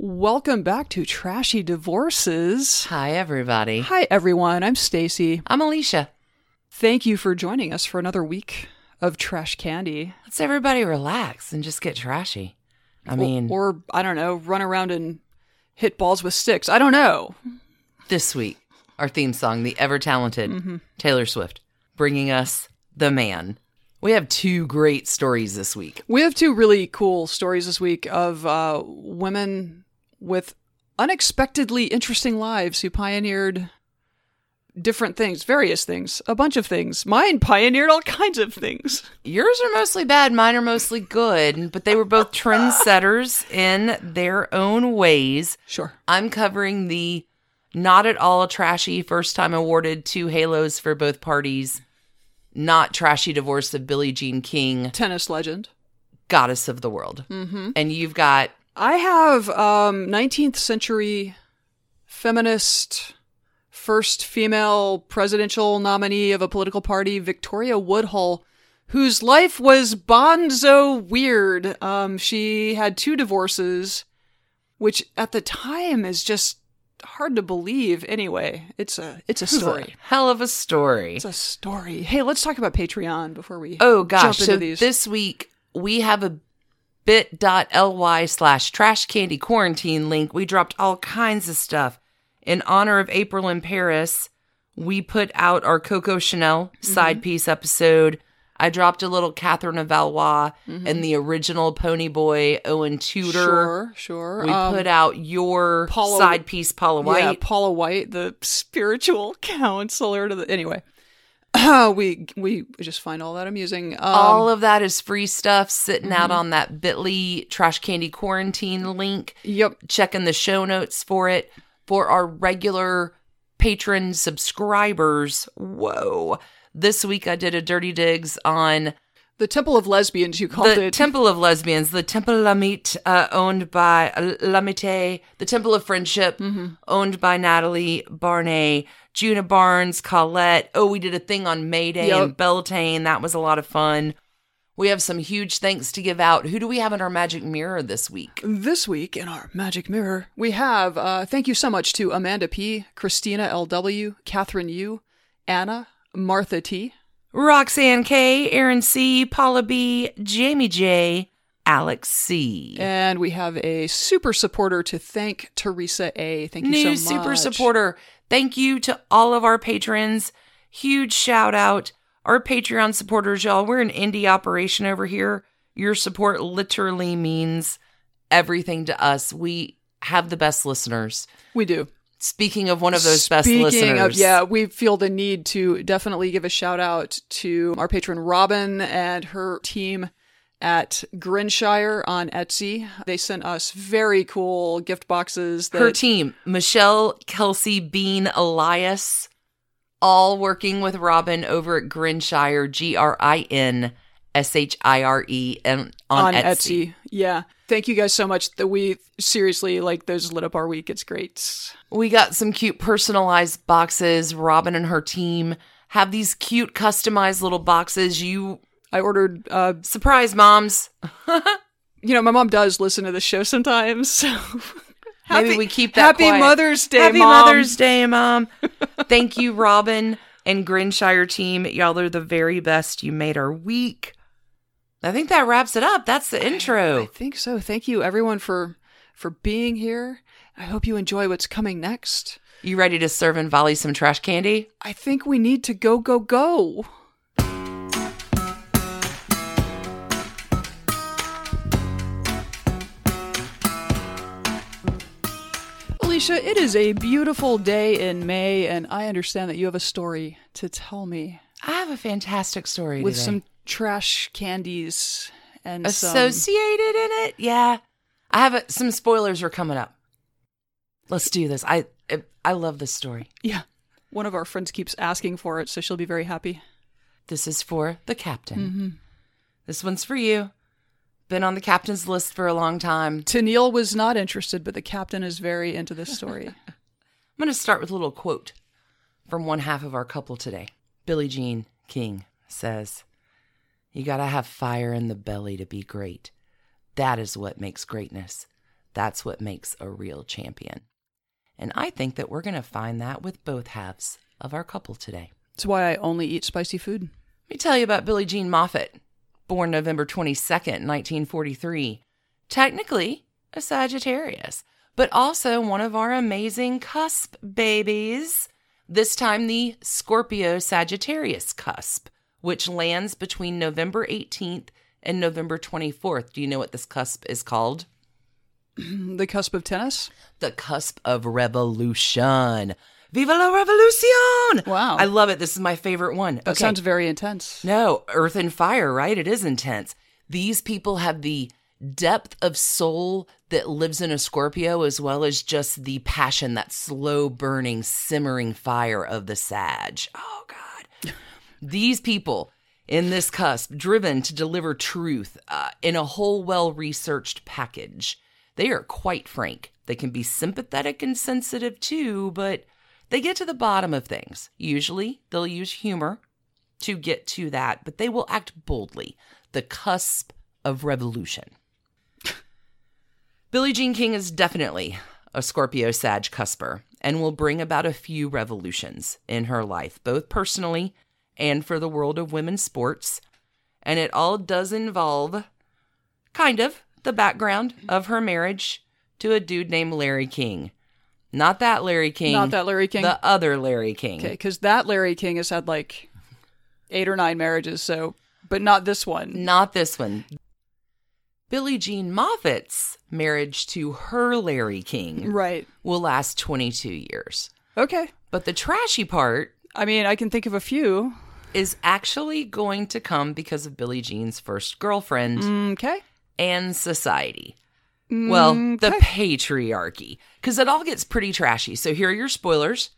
Welcome back to Trashy Divorces. Hi, everybody. Hi everyone, I'm Stacie. I'm Alicia. Thank you for joining us for another week of Trash Candy. Let's everybody relax and just get trashy. I mean, or, or I don't know, run around and hit balls with sticks. I don't know. this week, our theme song, the ever talented Taylor Swift, bringing us The Man. We have two great stories this week. We have two really cool stories this week of uh, women with unexpectedly interesting lives who pioneered different things, various things, a bunch of things. Mine pioneered all kinds of things. Yours are mostly bad, mine are mostly good, but they were both trendsetters in their own ways. Sure. I'm covering the not at all trashy first time awarded two halos for both parties, not trashy divorce of Billie Jean King, Tennis legend. goddess of the world. Mm-hmm. And you've got I have um, 19th century feminist first female presidential nominee of a political party, Victoria Woodhull, whose life was bonzo weird. Um, she had two divorces, which at the time is just hard to believe. Anyway, it's a it's a story. hell of a story. It's a story. Hey, let's talk about Patreon before we Oh gosh, jump into so these. this week we have a bit.ly slash trash candy quarantine link. We dropped all kinds of stuff. In honor of April in Paris, we put out our Coco Chanel Mm-hmm. side piece episode. I dropped a little Catherine of Valois and the original Pony Boy Owen Tudor. sure, sure. We Um, put out your Paula- side piece, Paula White. Yeah, Paula White, the spiritual counselor to the anyway. we we just find all that amusing. Um, all of that is free stuff sitting out Mm-hmm. on that bit.ly trash candy quarantine link. yep. Checking the show notes for it. For our regular patron subscribers, whoa. This week I did a dirty digs on The Temple of Lesbians, you called it. the it. Temple of Lesbians, the Temple Lamite, uh, owned by uh, Lamite, the Temple of Friendship, Mm-hmm. owned by Natalie Barney, Djuna Barnes, Colette. Oh, we did a thing on Mayday Yep. and Beltane. That was a lot of fun. We have some huge thanks to give out. Who do we have in our magic mirror this week? this week in our Magic Mirror, we have uh, thank you so much to Amanda P, Christina L.W., Catherine U, Anna, Martha T, Roxanne K, Aaron C, Paula B, Jamie J, Alex C. and we have a super supporter to thank Teresa A. Thank you New so much. New super supporter. Thank you to all of our patrons. Huge shout out. Our Patreon supporters, y'all. We're an indie operation over here. Your support literally means everything to us. We have the best listeners. We do. Speaking of one of those best Speaking listeners, of, yeah, we feel the need to definitely give a shout out to our patron Robin and her team at Grinshire on Etsy. They sent us very cool gift boxes. That, her team, Michelle, Kelsey, Bean, Elias, all working with Robin over at Grinshire, G R I N S H I R E, and on, on Etsy. Etsy. Yeah. Thank you guys so much. That we seriously like those lit up our week. It's great. We got some cute personalized boxes. Robin and her team have these cute customized little boxes. You I ordered uh surprise moms. you know, my mom does listen to the show sometimes. So Maybe Happy- we keep that Happy quiet. Mother's Day, Happy Mom. Mother's Day, Mom. Thank you, Robin and Grinshire team. Y'all are the very best. You made our week. I think that wraps it up. That's the intro. I intro. think so. Thank you everyone for for being here. I hope you enjoy what's coming next. You ready to serve and volley some trash candy? I think we need to go go go. Alicia, it is a beautiful day in May, and I understand that you have a story to tell me I have a fantastic story with today. some trash candies and some. associated in it. Yeah, I have a, some spoilers are coming up. Let's do this. I I love this story. Yeah, one of our friends keeps asking for it, so she'll be very happy. This is for the captain. Mm-hmm. This one's for you. Been on the captain's list for a long time. Tennille was not interested, but the captain is very into this story. I'm going to start with a little quote from one half of our couple today. Billie Jean King says, You got to have fire in the belly to be great. That is what makes greatness. That's what makes a real champion. And I think that we're going to find that with both halves of our couple today. That's why I only eat spicy food. Let me tell you about Billie Jean Moffat, born November 22nd, 1943. Technically a Sagittarius, but also one of our amazing cusp babies. This time the Scorpio Sagittarius cusp, which lands between November 18th and November 24th. Do you know what this cusp is called? The cusp of tennis? The cusp of revolution. Viva la revolution! Wow. I love it. This is my favorite one. That sounds very intense. No, earth and fire, right? It is intense. These people have the depth of soul that lives in a Scorpio, as well as just the passion, that slow burning, simmering fire of the Sag. Oh, God. These people in this cusp, driven to deliver truth uh, in a whole well researched package. They are quite frank. They can be sympathetic and sensitive too, but they get to the bottom of things. Usually, they'll use humor to get to that, but they will act boldly. The cusp of revolution. Billie Jean King is definitely a Scorpio Sag cusper and will bring about a few revolutions in her life, both personally and for the world of women's sports. And it all does involve, kind of, the background of her marriage to a dude named Larry King. Not that Larry King. Not that Larry King. The other Larry King. Okay, because that Larry King has had like eight or nine marriages, so, but not this one. Not this one. Billie Jean Moffat's marriage to her Larry King Right. will last 22 years. Okay. But the trashy part I mean, I can think of a few. Is actually going to come because of Billie Jean's first girlfriend mm, Okay. and society. Well, mm, the patriarchy. Because it all gets pretty trashy. So here are your spoilers.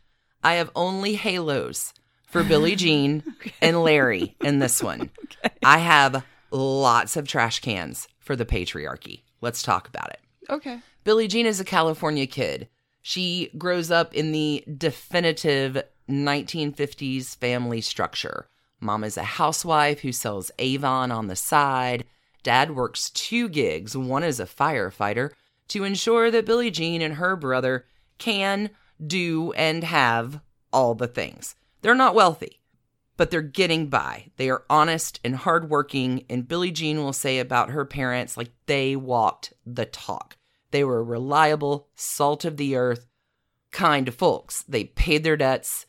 I have only halos for Billie Jean and Larry in this one. I have lots of trash cans for the patriarchy. Let's talk about it. Okay. Billie Jean is a California kid. She grows up in the definitive 1950s family structure. Mom is a housewife who sells Avon on the side. Dad works two gigs, one as a firefighter, to ensure that Billie Jean and her brother can do and have all the things. They're not wealthy, but they're getting by. They are honest and hardworking, and Billie Jean will say about her parents like they walked the talk. They were reliable, salt of the earth kind folks. They paid their debts.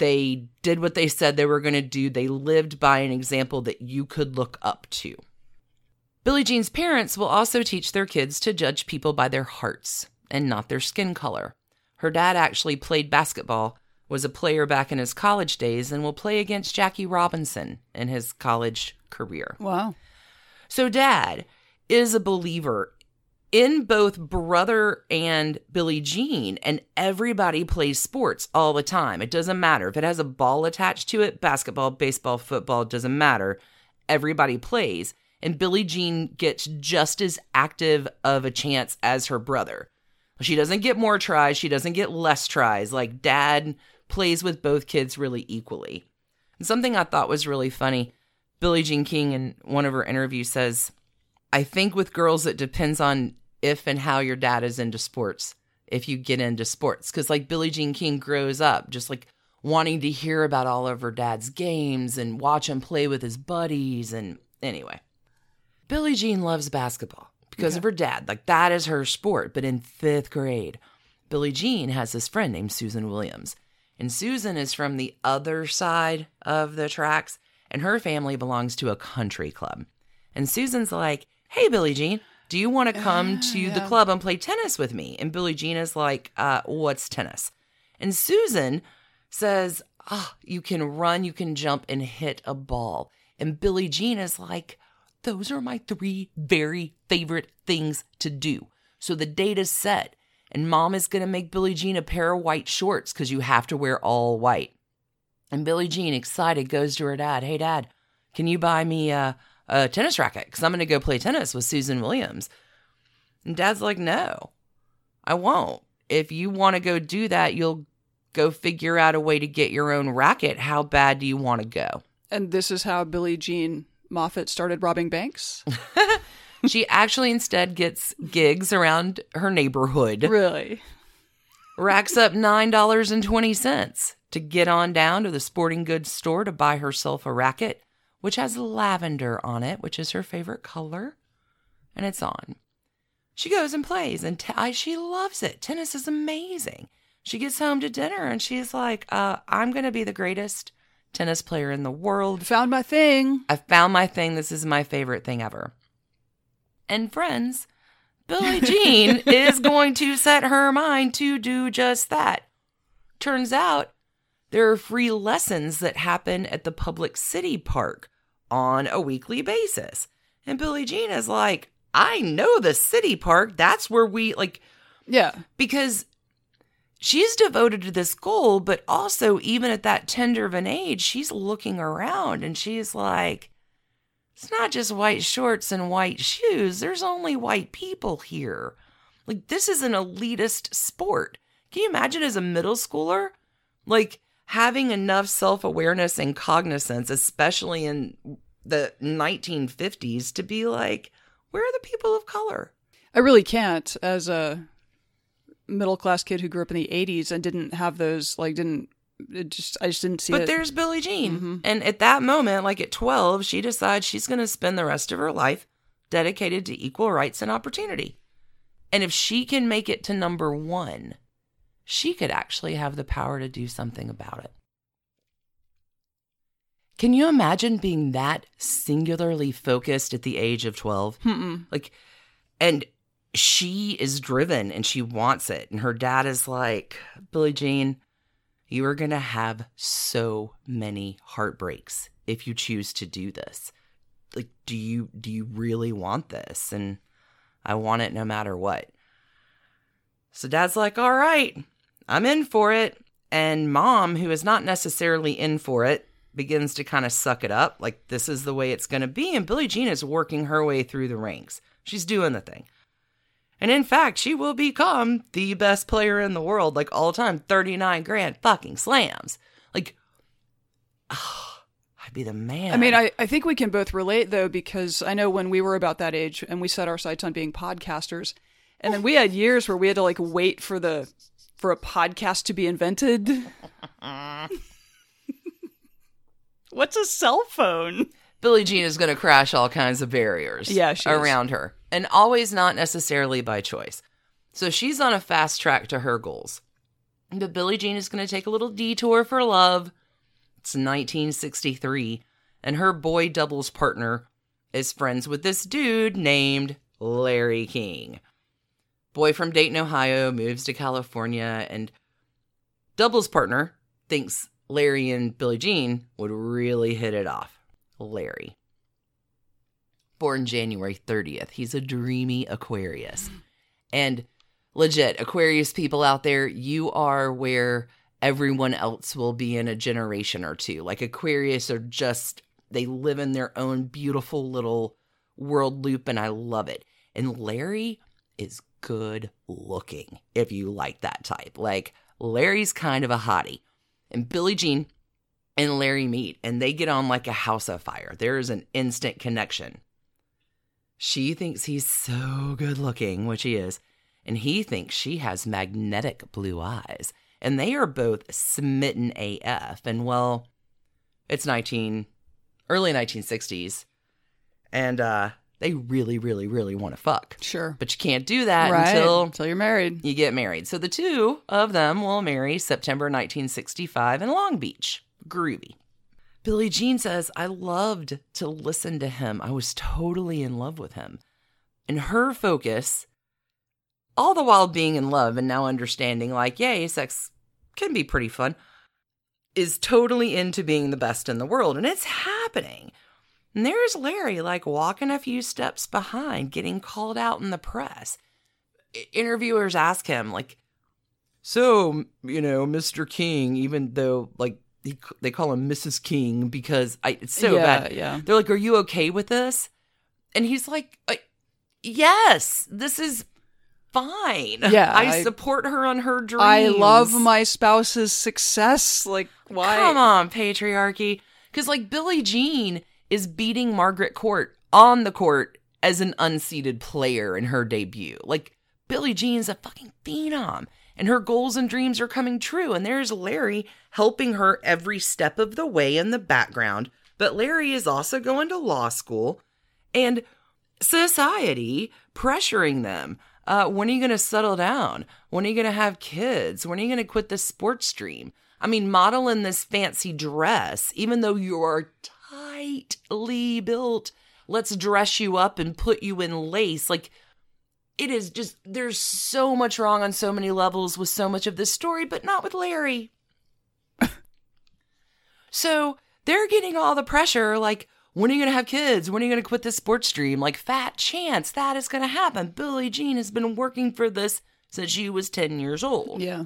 They did what they said they were going to do. They lived by an example that you could look up to. Billie Jean's parents will also teach their kids to judge people by their hearts and not their skin color. Her dad actually played basketball, was a player back in his college days, and will play against Jackie Robinson in his college career. Wow. So, dad is a believer in both brother and Billie Jean, and everybody plays sports all the time. It doesn't matter if it has a ball attached to it basketball, baseball, football, doesn't matter. Everybody plays, and Billie Jean gets just as active of a chance as her brother. She doesn't get more tries, she doesn't get less tries. Like, dad plays with both kids really equally. And something I thought was really funny Billie Jean King in one of her interviews says, I think with girls, it depends on if and how your dad is into sports, if you get into sports. Because, like, Billie Jean King grows up just like wanting to hear about all of her dad's games and watch him play with his buddies. And anyway, Billie Jean loves basketball because of her dad. Like, that is her sport. But in fifth grade, Billie Jean has this friend named Susan Williams. And Susan is from the other side of the tracks, and her family belongs to a country club. And Susan's like, Hey, Billie Jean, do you want to come to the club and play tennis with me? And Billie Jean is like, uh, What's tennis? And Susan says, Oh, you can run, you can jump, and hit a ball. And Billie Jean is like, Those are my three very favorite things to do. So the date is set, and mom is going to make Billie Jean a pair of white shorts because you have to wear all white. And Billie Jean, excited, goes to her dad, Hey, dad, can you buy me a, a tennis racket? Because I'm going to go play tennis with Susan Williams. And dad's like, No, I won't. If you want to go do that, you'll go figure out a way to get your own racket. How bad do you want to go? And this is how Billie Jean Moffat started robbing banks? she actually instead gets gigs around her neighborhood, Really? racks up $9.20 to get on down to the sporting goods store to buy herself a racket, which has lavender on it, which is her favorite color, and it's on. She goes and plays, and t- I, she loves it. Tennis is amazing. She gets home to dinner and she's like, uh, I'm going to be the greatest tennis player in the world. Found my thing. I found my thing. This is my favorite thing ever. And friends, Billie Jean is going to set her mind to do just that. Turns out there are free lessons that happen at the public city park on a weekly basis. And Billie Jean is like, I know the city park. That's where we like Yeah. because she's devoted to this goal, but also even at that tender of an age, she's looking around and she's like, it's not just white shorts and white shoes. There's only white people here. Like, this is an elitist sport. Can you imagine as a middle schooler, like having enough self awareness and cognizance, especially in the 1950s, to be like, where are the people of color? I really can't as a middle class kid who grew up in the 80s and didn't have those like didn't it just I just didn't see But it. there's Billie Jean. Mhm. And at that moment, like at 12, she decides she's going to spend the rest of her life dedicated to equal rights and opportunity. And if she can make it to number one, she could actually have the power to do something about it. Can you imagine being that singularly focused at the age of 12? Mm-mm. Like, and she is driven and she wants it. And her dad is like, Billie Jean, you are going to have so many heartbreaks if you choose to do this. Like, do you, do you really want this? And I want it no matter what. So dad's like, all right, I'm in for it. And mom, who is not necessarily in for it, begins to kind of suck it up. Like, this is the way it's going to be. And Billie Jean is working her way through the ranks. She's doing the thing. And in fact, she will become the best player in the world, like all time 39 grand fucking slams. Like, I'd be the man. I mean, I, I think we can both relate though, because I know when we were about that age and we set our sights on being podcasters, and then we had years where we had to like wait for the for a podcast to be invented. What's a cell phone? Billie Jean is going to crash all kinds of barriers Yeah, she is. around her, and always not necessarily by choice. So she's on a fast track to her goals. But Billie Jean is going to take a little detour for love. It's 1963, and her boy doubles partner is friends with this dude named Larry King. Boy from Dayton, Ohio, moves to California, and doubles partner thinks Larry and Billie Jean would really hit it off. Larry. Born January 30th. He's a dreamy Aquarius. And legit, Aquarius people out there, you are where everyone else will be in a generation or two. Like Aquarius are just, they live in their own beautiful little world loop, and I love it. And Larry is good looking if you like that type. Like, Larry's kind of a hottie. And Billie Jean and Larry meet and they get on like a house of fire. There is an instant connection. She thinks he's so good looking, which he is, and he thinks she has magnetic blue eyes. And they are both smitten AF. And well, it's 19 early 1960s. And uh they really really really want to fuck. Sure. But you can't do that right. until until you're married. you get married. So the two of them will marry September 1965 in Long Beach. Groovy. Billie Jean says, I loved to listen to him. I was totally in love with him. And her focus, all the while being in love and now understanding, like, yay, sex can be pretty fun, is totally into being the best in the world. And it's happening. And there's Larry, like, walking a few steps behind, getting called out in the press interviewers ask him like so you know mr king even though like he, they call him mrs king because i it's so yeah, bad Yeah. they're like are you okay with this and he's like yes this is fine Yeah, i, I- support her on her dreams I love my spouse's success. Like, why? Come on, patriarchy. Because, like, Billie Jean is beating Margaret Court on the court as an unseeded player in her debut. Like, Billie Jean's a fucking phenom, and her goals and dreams are coming true. And there's Larry helping her every step of the way in the background. But Larry is also going to law school, and society pressuring them. Uh, when are you going to settle down? When are you going to have kids? When are you going to quit the sports dream? I mean, model in this fancy dress, even though you are tightly built, let's dress you up and put you in lace. Like, it is just, there's so much wrong on so many levels with so much of this story, but not with Larry. so they're getting all the pressure, like, when are you going to have kids? When are you going to quit this sports dream? Like, fat chance that is going to happen. Billie Jean has been working for this since she was 10 years old. Yeah.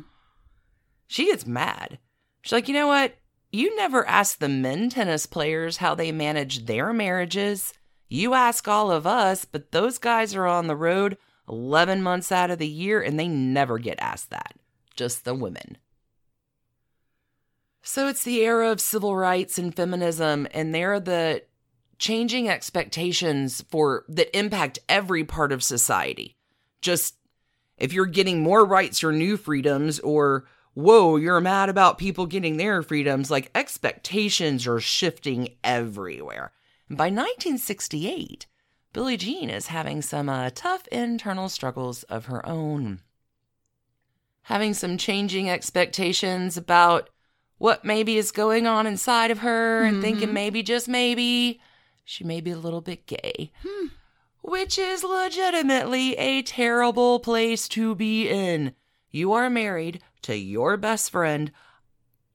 She gets mad. She's like, you know what? You never ask the men tennis players how they manage their marriages. You ask all of us, but those guys are on the road 11 months out of the year and they never get asked that. Just the women. So it's the era of civil rights and feminism, and there are the changing expectations for that impact every part of society. Just if you're getting more rights or new freedoms, or whoa, you're mad about people getting their freedoms, like expectations are shifting everywhere. And by 1968, Billie Jean is having some uh, tough internal struggles of her own. Having some changing expectations about what maybe is going on inside of her and thinking maybe, just maybe, she may be a little bit gay. Which is legitimately a terrible place to be in. You are married to your best friend,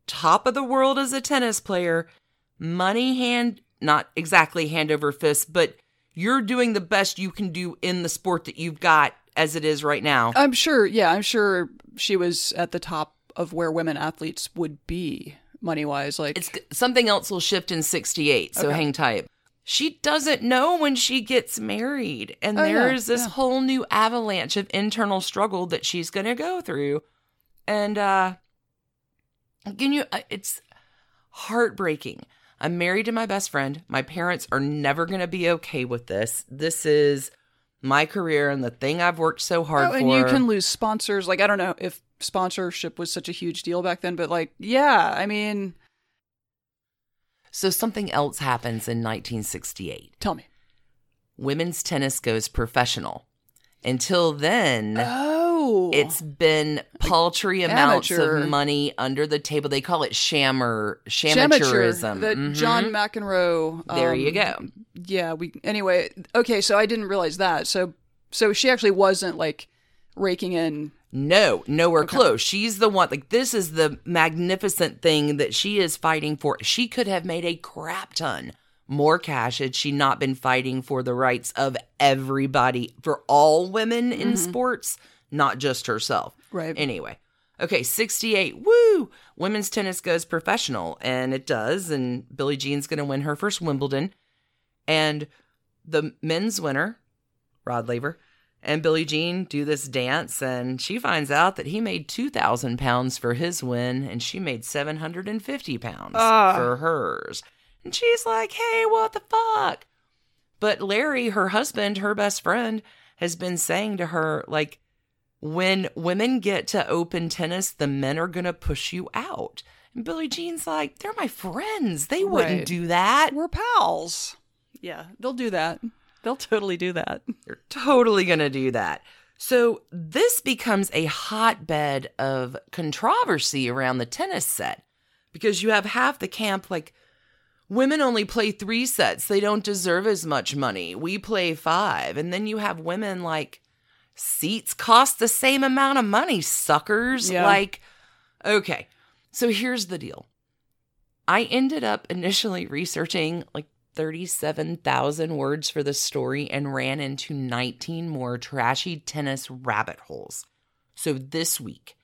top of the world as a tennis player, money hand, not exactly hand over fist, but you're doing the best you can do in the sport that you've got as it is right now. I'm sure, yeah, I'm sure she was at the top of where women athletes would be money wise. Like, It's something else will shift in 68, so Okay. hang tight. She doesn't know when she gets married, and Oh, yeah, there's this yeah. whole new avalanche of internal struggle that she's going to go through. And uh can you uh, it's heartbreaking. I'm married to my best friend. My parents are never going to be okay with this. This is my career and the thing I've worked so hard oh, for. and you can lose sponsors. Like, I don't know if sponsorship was such a huge deal back then, but like, yeah, I mean, so something else happens in 1968. tell me. Women's tennis goes professional. Until then, Oh, It's been paltry amounts amateur. of money under the table. They call it shammer Amateur, shamateurism. The Mhm. John McEnroe. There you um, go. Yeah, we anyway. Okay, so I didn't realize that. So, so she actually wasn't like raking in. No, nowhere close. She's the one. Like this is the magnificent thing that she is fighting for. She could have made a crap ton more cash had she not been fighting for the rights of everybody, for all women in sports, not just herself. Right. Anyway, okay, 68. Woo! Women's tennis goes professional, and it does. And Billie Jean's going to win her first Wimbledon. And the men's winner, Rod Laver, and Billie Jean do this dance, and she finds out that he made 2,000 pounds for his win, and she made 750 pounds Ah. for hers. And she's like, hey, what the fuck? But Larry, her husband, her best friend, has been saying to her, like, when women get to open tennis, the men are going to push you out. And Billie Jean's like, they're my friends. They wouldn't Right. do that. We're pals. Yeah, they'll do that. They'll totally do that. They're totally going to do that. So this becomes a hotbed of controversy around the tennis set because you have half the camp like, women only play three sets. They don't deserve as much money. We play five. And then you have women like, seats cost the same amount of money, suckers. Yeah. Like, okay. So here's the deal. I ended up initially researching like 37,000 words for the story and ran into 19 more trashy tennis rabbit holes. So this week,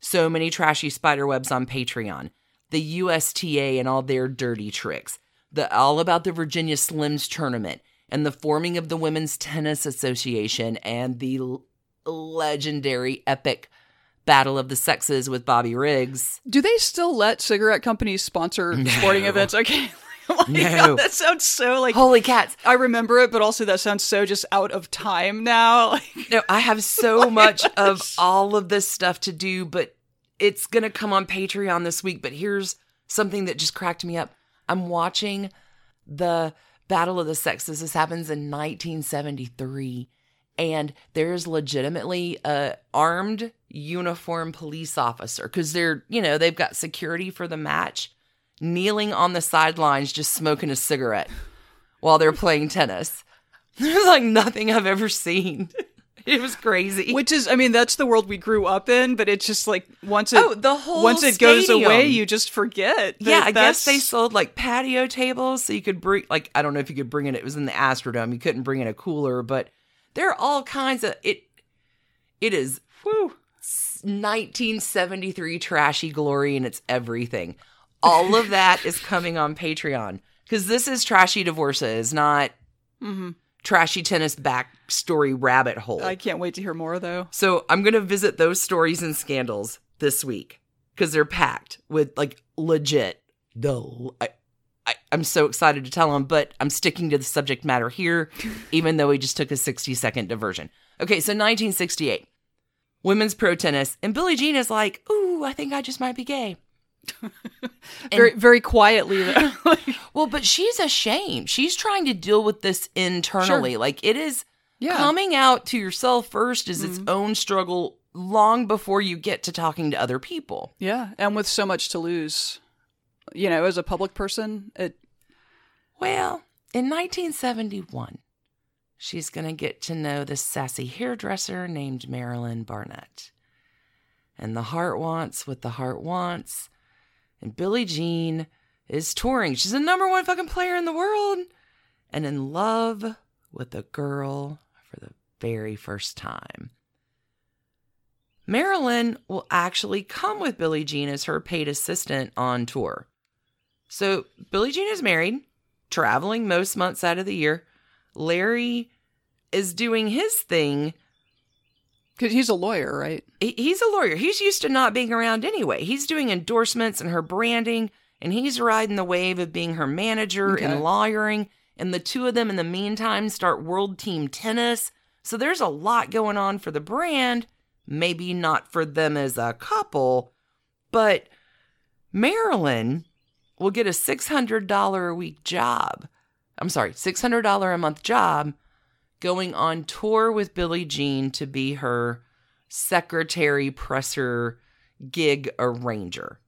so many trashy spider webs on Patreon, the USTA and all their dirty tricks, the all about the Virginia Slims tournament and the forming of the Women's Tennis Association and the l- legendary epic Battle of the Sexes with Bobby Riggs. Do they still let cigarette companies sponsor sporting No. events? Okay. Oh my No. God, that sounds so like Holy cats. I remember it, but also that sounds so just out of time now. Like, No, I have so much of all of this stuff to do, but it's going to come on Patreon this week. But here's something that just cracked me up. I'm watching the Battle of the Sexes. This happens in 1973. And there's legitimately a armed uniform police officer because they're, you know, they've got security for the match, kneeling on the sidelines, just smoking a cigarette while they're playing tennis. There's like nothing I've ever seen. It was crazy. which is, I mean, that's the world we grew up in, but it's just like once it Oh, the whole once it goes away, you just forget. yeah, I guess they sold like patio tables so you could bring like I don't know if you could bring in it was in the Astrodome. You couldn't bring in a cooler, but there are all kinds of it it is Whew. 1973 trashy glory and it's everything. All of that is coming on Patreon because this is trashy divorces, not hmm trashy tennis backstory rabbit hole. I can't wait to hear more though. So I'm gonna visit those stories and scandals this week because they're packed with like legit. The I, I, I'm so excited to tell them, but I'm sticking to the subject matter here, even though we just took a 60 second diversion. Okay, so 1968, women's pro tennis, and Billie Jean is like, "Ooh, I think I just might be gay." very very quietly. Well, but she's ashamed. She's trying to deal with this internally. Like it is yeah. coming out to yourself first is its mm-hmm. own struggle long before you get to talking to other people. yeah, and with so much to lose, you know, as a public person, it Well, in 1971, she's going to get to know this sassy hairdresser named Marilyn Barnett. And the heart wants what the heart wants. And Billie Jean is touring. She's the number one fucking player in the world and in love with a girl for the very first time. Marilyn will actually come with Billie Jean as her paid assistant on tour. So Billie Jean is married, traveling most months out of the year. Larry is doing his thing. Because he's a lawyer, right? He's a lawyer. He's used to not being around anyway. He's doing endorsements and her branding, and he's riding the wave of being her manager Okay. and lawyering. And the two of them, in the meantime, start world team tennis. So there's a lot going on for the brand. Maybe not for them as a couple, but Marilyn will get a $600 a week job. I'm sorry, $600 a month job going on tour with Billie Jean to be her secretary, presser, gig arranger.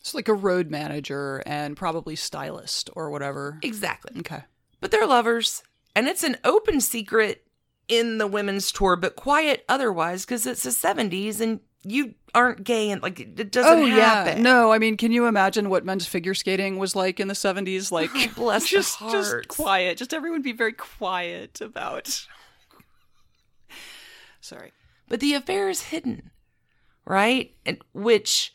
It's like a road manager and probably stylist or whatever. Exactly. Okay. But they're lovers. And it's an open secret in the women's tour, but quiet otherwise because it's the 70s and you aren't gay and like it doesn't oh happen. yeah. No, I mean, can you imagine what men's figure skating was like in the seventies? Like, Oh, bless just just quiet. Just everyone be very quiet about. Sorry. but the affair is hidden, right? And which,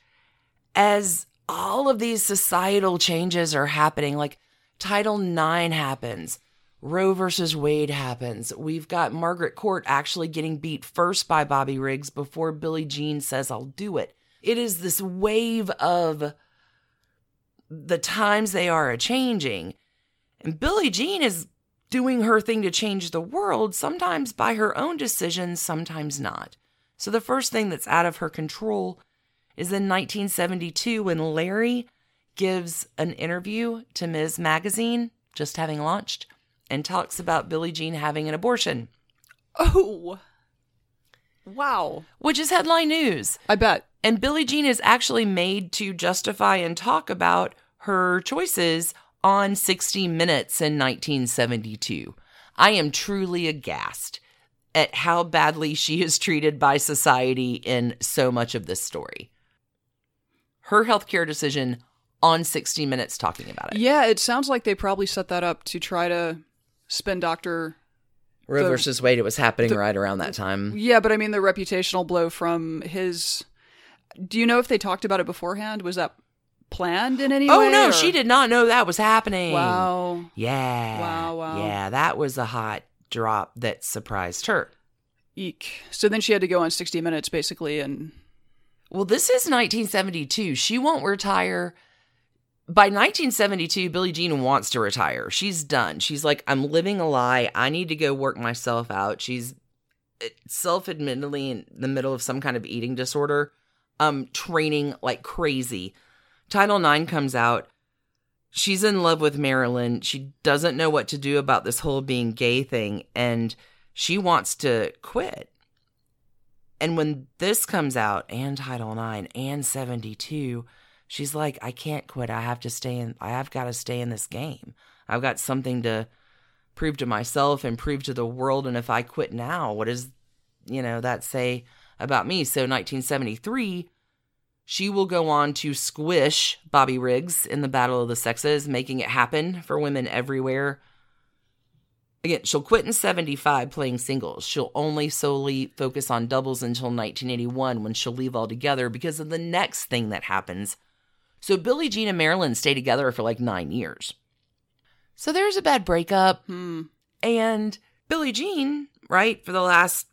as all of these societal changes are happening, like Title IX happens, Roe versus Wade happens. We've got Margaret Court actually getting beat first by Bobby Riggs before Billie Jean says, I'll do it. It is this wave of the times they are a changing. And Billie Jean is doing her thing to change the world, sometimes by her own decisions, sometimes not. So the first thing that's out of her control is in 1972 when Larry gives an interview to Ms. Magazine, just having launched, and talks about Billie Jean having an abortion, Oh. Wow. which is headline news. I bet. And Billie Jean is actually made to justify and talk about her choices on 60 Minutes in 1972. I am truly aghast at how badly she is treated by society in so much of this story. Her healthcare decision on 60 Minutes talking about it. Yeah, it sounds like they probably set that up to try to spin Doctor. Roe the- versus Wade, it was happening right around that time. Yeah, but I mean the reputational blow from his. Do you know if they talked about it beforehand? Was that planned in any Oh way? Oh no, or- she did not know that was happening. Wow. Yeah. Wow, wow. Yeah, that was a hot drop that surprised her. Eek. So then she had to go on 60 Minutes basically, and Well, this is 1972. She won't retire by 1972, Billie Jean wants to retire. She's done. She's like, I'm living a lie. I need to go work myself out. She's self admittedly in the middle of some kind of eating disorder, um, training like crazy. Title IX comes out. She's in love with Marilyn. She doesn't know what to do about this whole being gay thing, and she wants to quit. And when this comes out, and Title IX, and 72, she's like, I can't quit. I have to stay in, I have got to stay in this game. I've got something to prove to myself and prove to the world. And if I quit now, what does, you know, that say about me? So 1973, she will go on to squish Bobby Riggs in the Battle of the Sexes, making it happen for women everywhere. Again, she'll quit in 75 playing singles. She'll only solely focus on doubles until 1981 when she'll leave altogether because of the next thing that happens. So Billie Jean and Marilyn stay together for like nine years. So there's a bad breakup. Hmm. And Billie Jean, right, for the last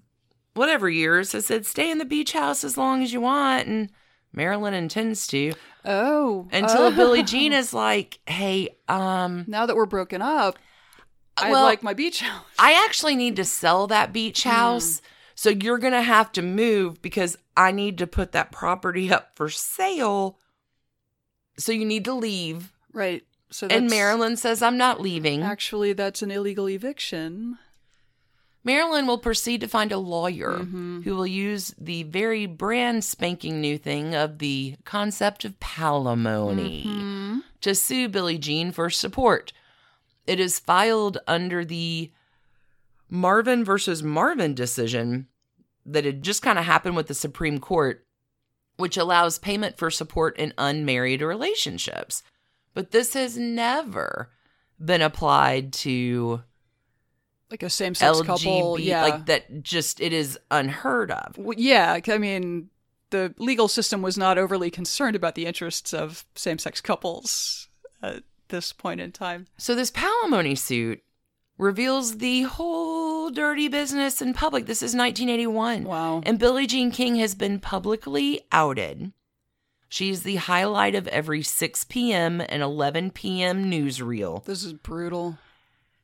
whatever years, has said, stay in the beach house as long as you want. And Marilyn intends to. Oh. Until oh. Billie Jean is like, hey, um, Now that we're broken up, I well, like my beach house. I actually need to sell that beach house. So you're going to have to move because I need to put that property up for sale. So you need to leave. Right. So And Marilyn says, I'm not leaving. Actually, that's an illegal eviction. Marilyn will proceed to find a lawyer Mhm. who will use the very brand spanking new thing of the concept of palimony Mhm. to sue Billie Jean for support. It is filed under the Marvin versus Marvin decision that had just kind of happened with the Supreme Court, which allows payment for support in unmarried relationships. But this has never been applied to Like a same-sex couple. Yeah. like that just it is unheard of. W- yeah. I mean, the legal system was not overly concerned about the interests of same-sex couples at this point in time. So this palimony suit reveals the whole dirty business in public. This is 1981. Wow. And Billie Jean King has been publicly outed. She's the highlight of every 6 p.m. and 11 p.m. newsreel. This is brutal.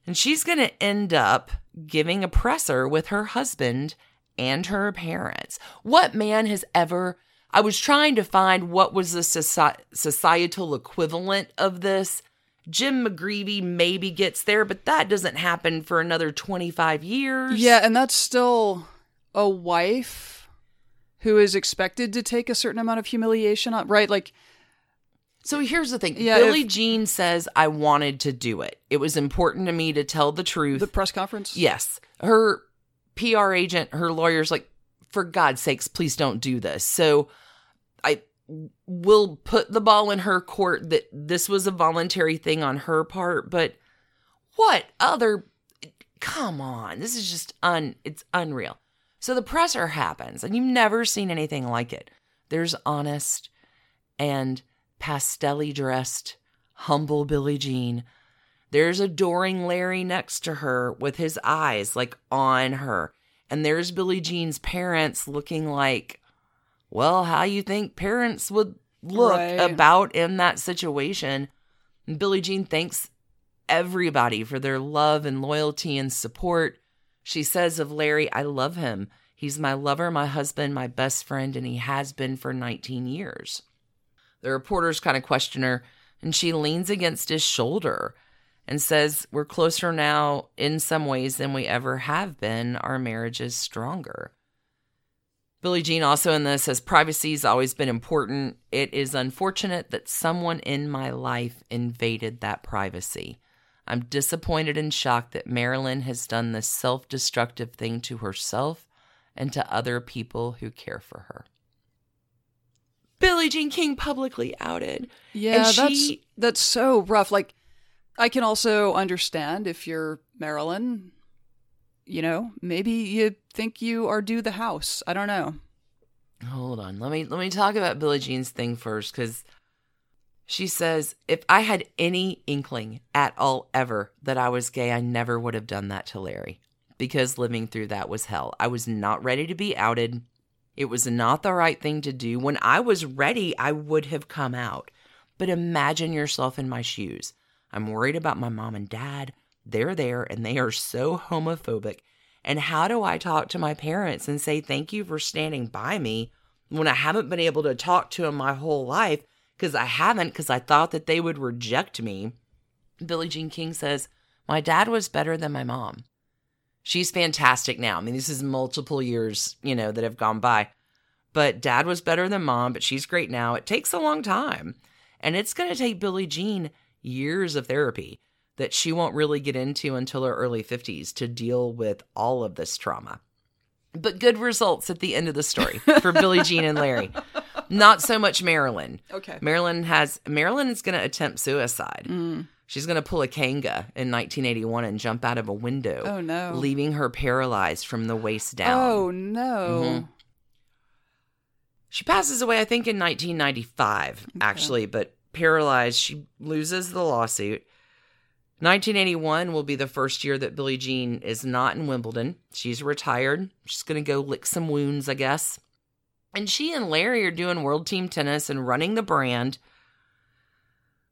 And she's going to end up giving a presser with her husband and her parents. What man has ever. I was trying to find what was the soci- societal equivalent of this. Jim McGreevey maybe gets there, but that doesn't happen for another 25 years. Yeah, and that's still a wife who is expected to take a certain amount of humiliation on, right? Like, So here's the thing Yeah, Billie if- Jean says, I wanted to do it. It was important to me to tell the truth. the press conference. Yes. Her PR agent, her lawyer's like, for God's sakes, please don't do this. So I will put the ball in her court that this was a voluntary thing on her part, but what other come on. This is just un it's unreal. So the presser happens, and you've never seen anything like it. There's honest and pastelly dressed, humble Billie Jean there's adoring Larry next to her with his eyes like on her. And there's Billie Jean's parents looking like, well, how you think parents would look Right. about in that situation. And Billie Jean thanks everybody for their love and loyalty and support. She says of Larry, I love him. He's my lover, my husband, my best friend, and he has been for 19 years. The reporters kind of question her, and she leans against his shoulder and says, We're closer now in some ways than we ever have been. Our marriage is stronger. Billie Jean also in this says, privacy has always been important. It is unfortunate that someone in my life invaded that privacy. I'm disappointed and shocked that Marilyn has done this self destructive thing to herself and to other people who care for her. Billie Jean King publicly outed. Yeah, And that's that's so rough. Like, I can also understand if you're Marilyn. You know, maybe you think you are due the house. I don't know. Hold on. Let me let me talk about Billie Jean's thing first cuz she says if I had any inkling at all ever that I was gay, I never would have done that to Larry because living through that was hell. I was not ready to be outed. It was not the right thing to do. When I was ready, I would have come out. But imagine yourself in my shoes. I'm worried about my mom and dad. They're there and they are so homophobic. And how do I talk to my parents and say thank you for standing by me when I haven't been able to talk to them my whole life because I haven't because I thought that they would reject me? Billie Jean King says, My dad was better than my mom. She's fantastic now. I mean, this is multiple years, you know, that have gone by. But dad was better than mom, but she's great now. It takes a long time. And it's going to take Billie Jean years of therapy that she won't really get into until her early 50s to deal with all of this trauma. But good results at the end of the story for Billie Jean and Larry. Not so much Marilyn. Okay. Marilyn has Marilyn is going to attempt suicide. Mm. She's going to pull a kanga in 1981 and jump out of a window, Oh no. leaving her paralyzed from the waist down. Oh no. Mhm. She passes away, I think, in 1995, actually, but paralyzed. She loses the lawsuit. 1981 will be the first year that Billie Jean is not in Wimbledon. She's retired. She's going to go lick some wounds, I guess. And she and Larry are doing world team tennis and running the brand,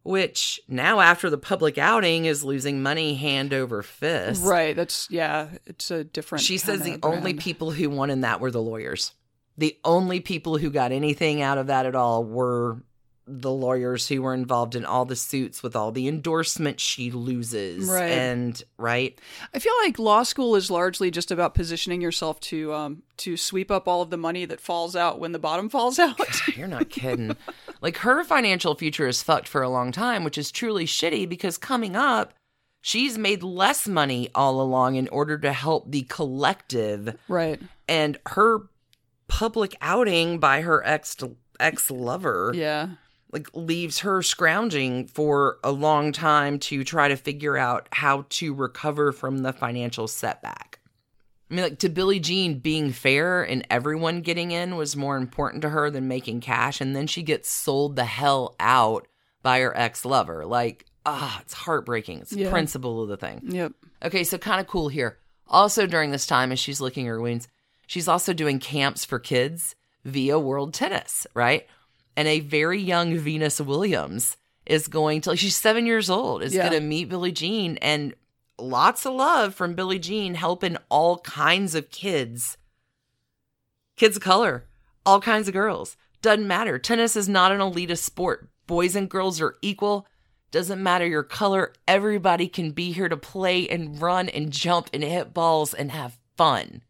which now, after the public outing, is losing money hand over fist. Right. That's yeah. It's a different. She says the only people who won in that were the lawyers. The only people who got anything out of that at all were the lawyers who were involved in all the suits with all the endorsements she loses. Right. And right. I feel like law school is largely just about positioning yourself to um to sweep up all of the money that falls out when the bottom falls out. You're not kidding. like her financial future is fucked for a long time, which is truly shitty because coming up, she's made less money all along in order to help the collective right. and her public outing by her ex ex lover Yeah. Like leaves her scrounging for a long time to try to figure out how to recover from the financial setback. I mean, like to Billie Jean, being fair and everyone getting in was more important to her than making cash, and then she gets sold the hell out by her ex lover. Like, ah, it's heartbreaking. It's the principle of the thing. Yep. Okay, so kind of cool here. Also, during this time, as she's licking her wounds, she's also doing camps for kids via World Tennis, right? And a very young Venus Williams is going to, she's seven years old, is Yeah. going to meet Billie Jean and lots of love from Billie Jean helping all kinds of kids, kids of color, all kinds of girls. Doesn't matter. Tennis is not an elitist sport. Boys and girls are equal. Doesn't matter your color. Everybody can be here to play and run and jump and hit balls and have fun.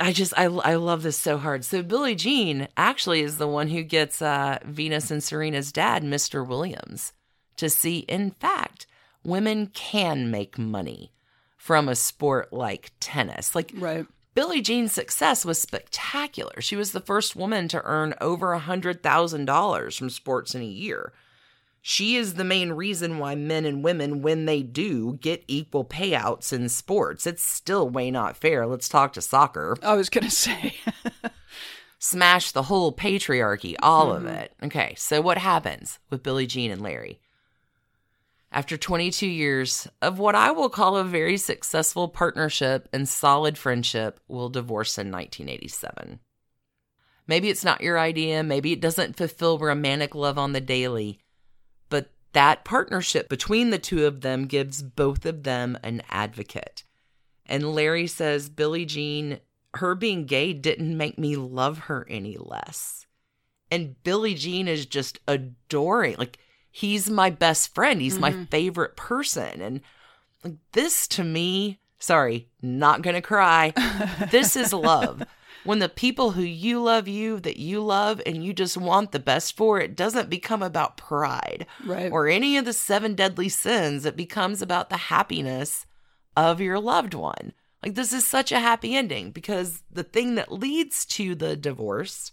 I just I I love this so hard. So Billie Jean actually is the one who gets uh, Venus and Serena's dad, Mr. Williams, to see in fact women can make money from a sport like tennis. Like Right. Billie Jean's success was spectacular. She was the first woman to earn over a $100,000 from sports in a year. She is the main reason why men and women, when they do, get equal payouts in sports. It's still way not fair. Let's talk to soccer. I was gonna say. Smash the whole patriarchy, all of mm-hmm. it. Okay, so what happens with Billie Jean and Larry? After 22 years of what I will call a very successful partnership and solid friendship, will divorce in 1987. Maybe it's not your idea, maybe it doesn't fulfill romantic love on the daily, that partnership between the two of them gives both of them an advocate. And Larry says, Billie Jean, her being gay didn't make me love her any less. And Billie Jean is just adoring. Like, he's my best friend. He's my mm-hmm. favorite person. And like, this to me, sorry, not gonna cry. this is love. When the people who you love you, that you love, and you just want the best for, it doesn't become about pride Right. or any of the seven deadly sins. It becomes about the happiness of your loved one. Like, this is such a happy ending because the thing that leads to the divorce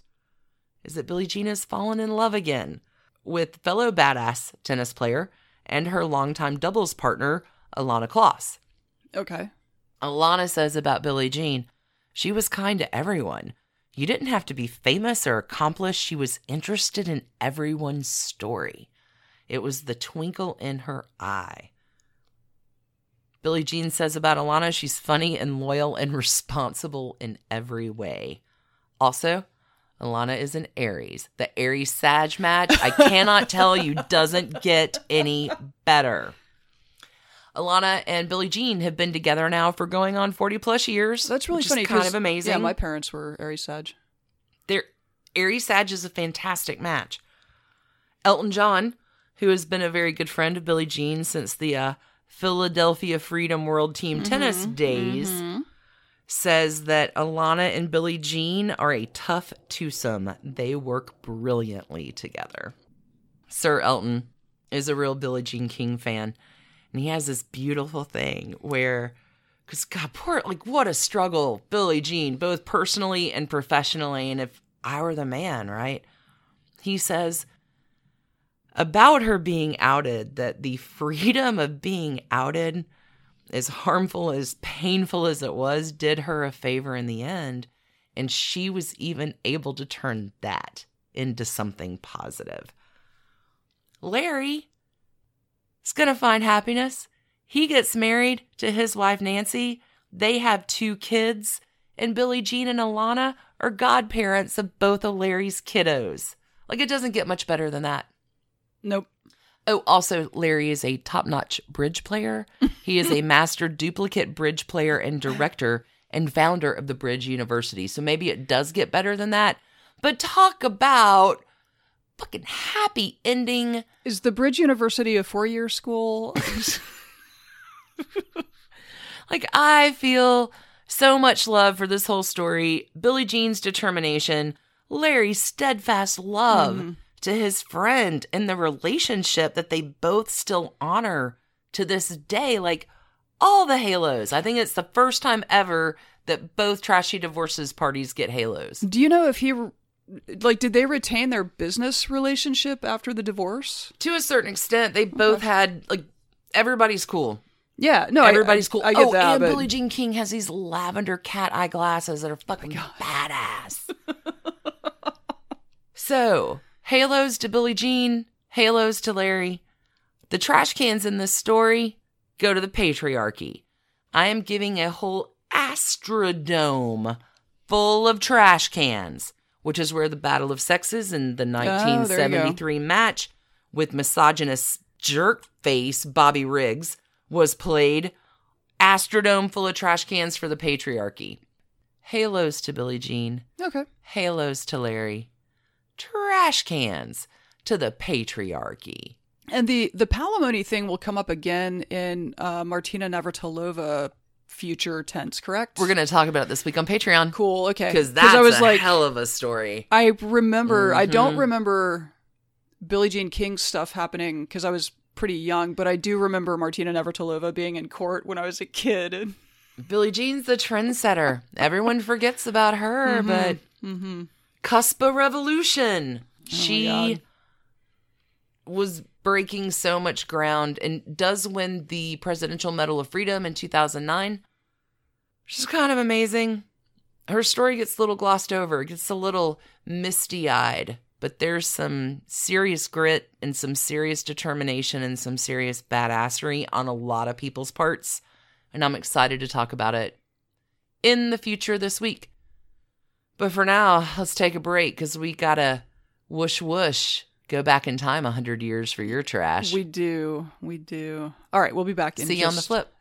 is that Billie Jean has fallen in love again with fellow badass tennis player and her longtime doubles partner, Ilana Kloss. okay. Ilana says about Billie Jean, she was kind to everyone. You didn't have to be famous or accomplished. She was interested in everyone's story. It was the twinkle in her eye. Billie Jean says about Ilana, she's funny and loyal and responsible in every way. Also, Ilana is an Aries. The Aries Sag match, I cannot tell you, doesn't get any better. Ilana and Billie Jean have been together now for going on 40 plus years. That's really funny. Kind of amazing. Yeah, my parents were Aries Sag. Their Aries Sag is a fantastic match. Elton John, who has been a very good friend of Billie Jean since the uh, Philadelphia Freedom World Team tennis days, says that Ilana and Billie Jean are a tough twosome. They work brilliantly together. Sir Elton is a real Billie Jean King fan, and he has this beautiful thing where because God, poor, like, what a struggle, Billie Jean, both personally and professionally. And if I were the man, right? He says about her being outed that the freedom of being outed, as harmful, as painful as it was, did her a favor in the end. And she was even able to turn that into something positive. Larry is going to find happiness. He gets married to his wife, Nancy. They have two kids, and Billie Jean and Ilana are godparents of both of Larry's kiddos. Like, it doesn't get much better than that. Nope. Oh, also, Larry is a top notch bridge player. He is a master duplicate bridge player and director and founder of the Bridge University. So maybe it does get better than that. But talk about fucking happy ending. Is the Bridge University a four year school? Like, I feel so much love for this whole story. Billie Jean's determination, Larry's steadfast love mm-hmm. to his friend, and the relationship that they both still honor to this day. Like, all the halos. I think it's the first time ever that both trashy divorces parties get halos. Do you know if he, like, did they retain their business relationship after the divorce? To a certain extent, they both had, like, everybody's cool. Yeah, no, Everybody's I, cool. I get oh, that, and but Billie Jean King has these lavender cat eye glasses that are fucking oh badass. so, halos to Billie Jean, halos to Larry. The trash cans in this story go to the patriarchy. I am giving a whole astrodome full of trash cans, which is where the Battle of Sexes in the Oh, 1973 match with misogynist jerk face Bobby Riggs was played. Astrodome full of trash cans for the patriarchy. Halos to Billie Jean. okay. Halos to Larry. Trash cans to the patriarchy. And the the palimony thing will come up again in uh, Martina Navratilova future tense, correct? We're going to talk about it this week on Patreon. cool. Okay, Because that's I was a like, hell of a story. I remember. I don't remember Billie Jean King stuff happening because I was pretty young, but I do remember Martina Navratilova being in court when I was a kid. And, Billie Jean's the trendsetter. Everyone forgets about her, but mm-hmm. Cuspa Revolution. she was breaking so much ground and does win the Presidential Medal of Freedom in 2009. She's kind of amazing. Her story gets a little glossed over, gets a little misty eyed, but there's some serious grit and some serious determination and some serious badassery on a lot of people's parts. And I'm excited to talk about it in the future this week. But for now, let's take a break because we gotta whoosh whoosh go back in time a hundred years for your trash. we do, we do. All right, we'll be back. In See you on the flip.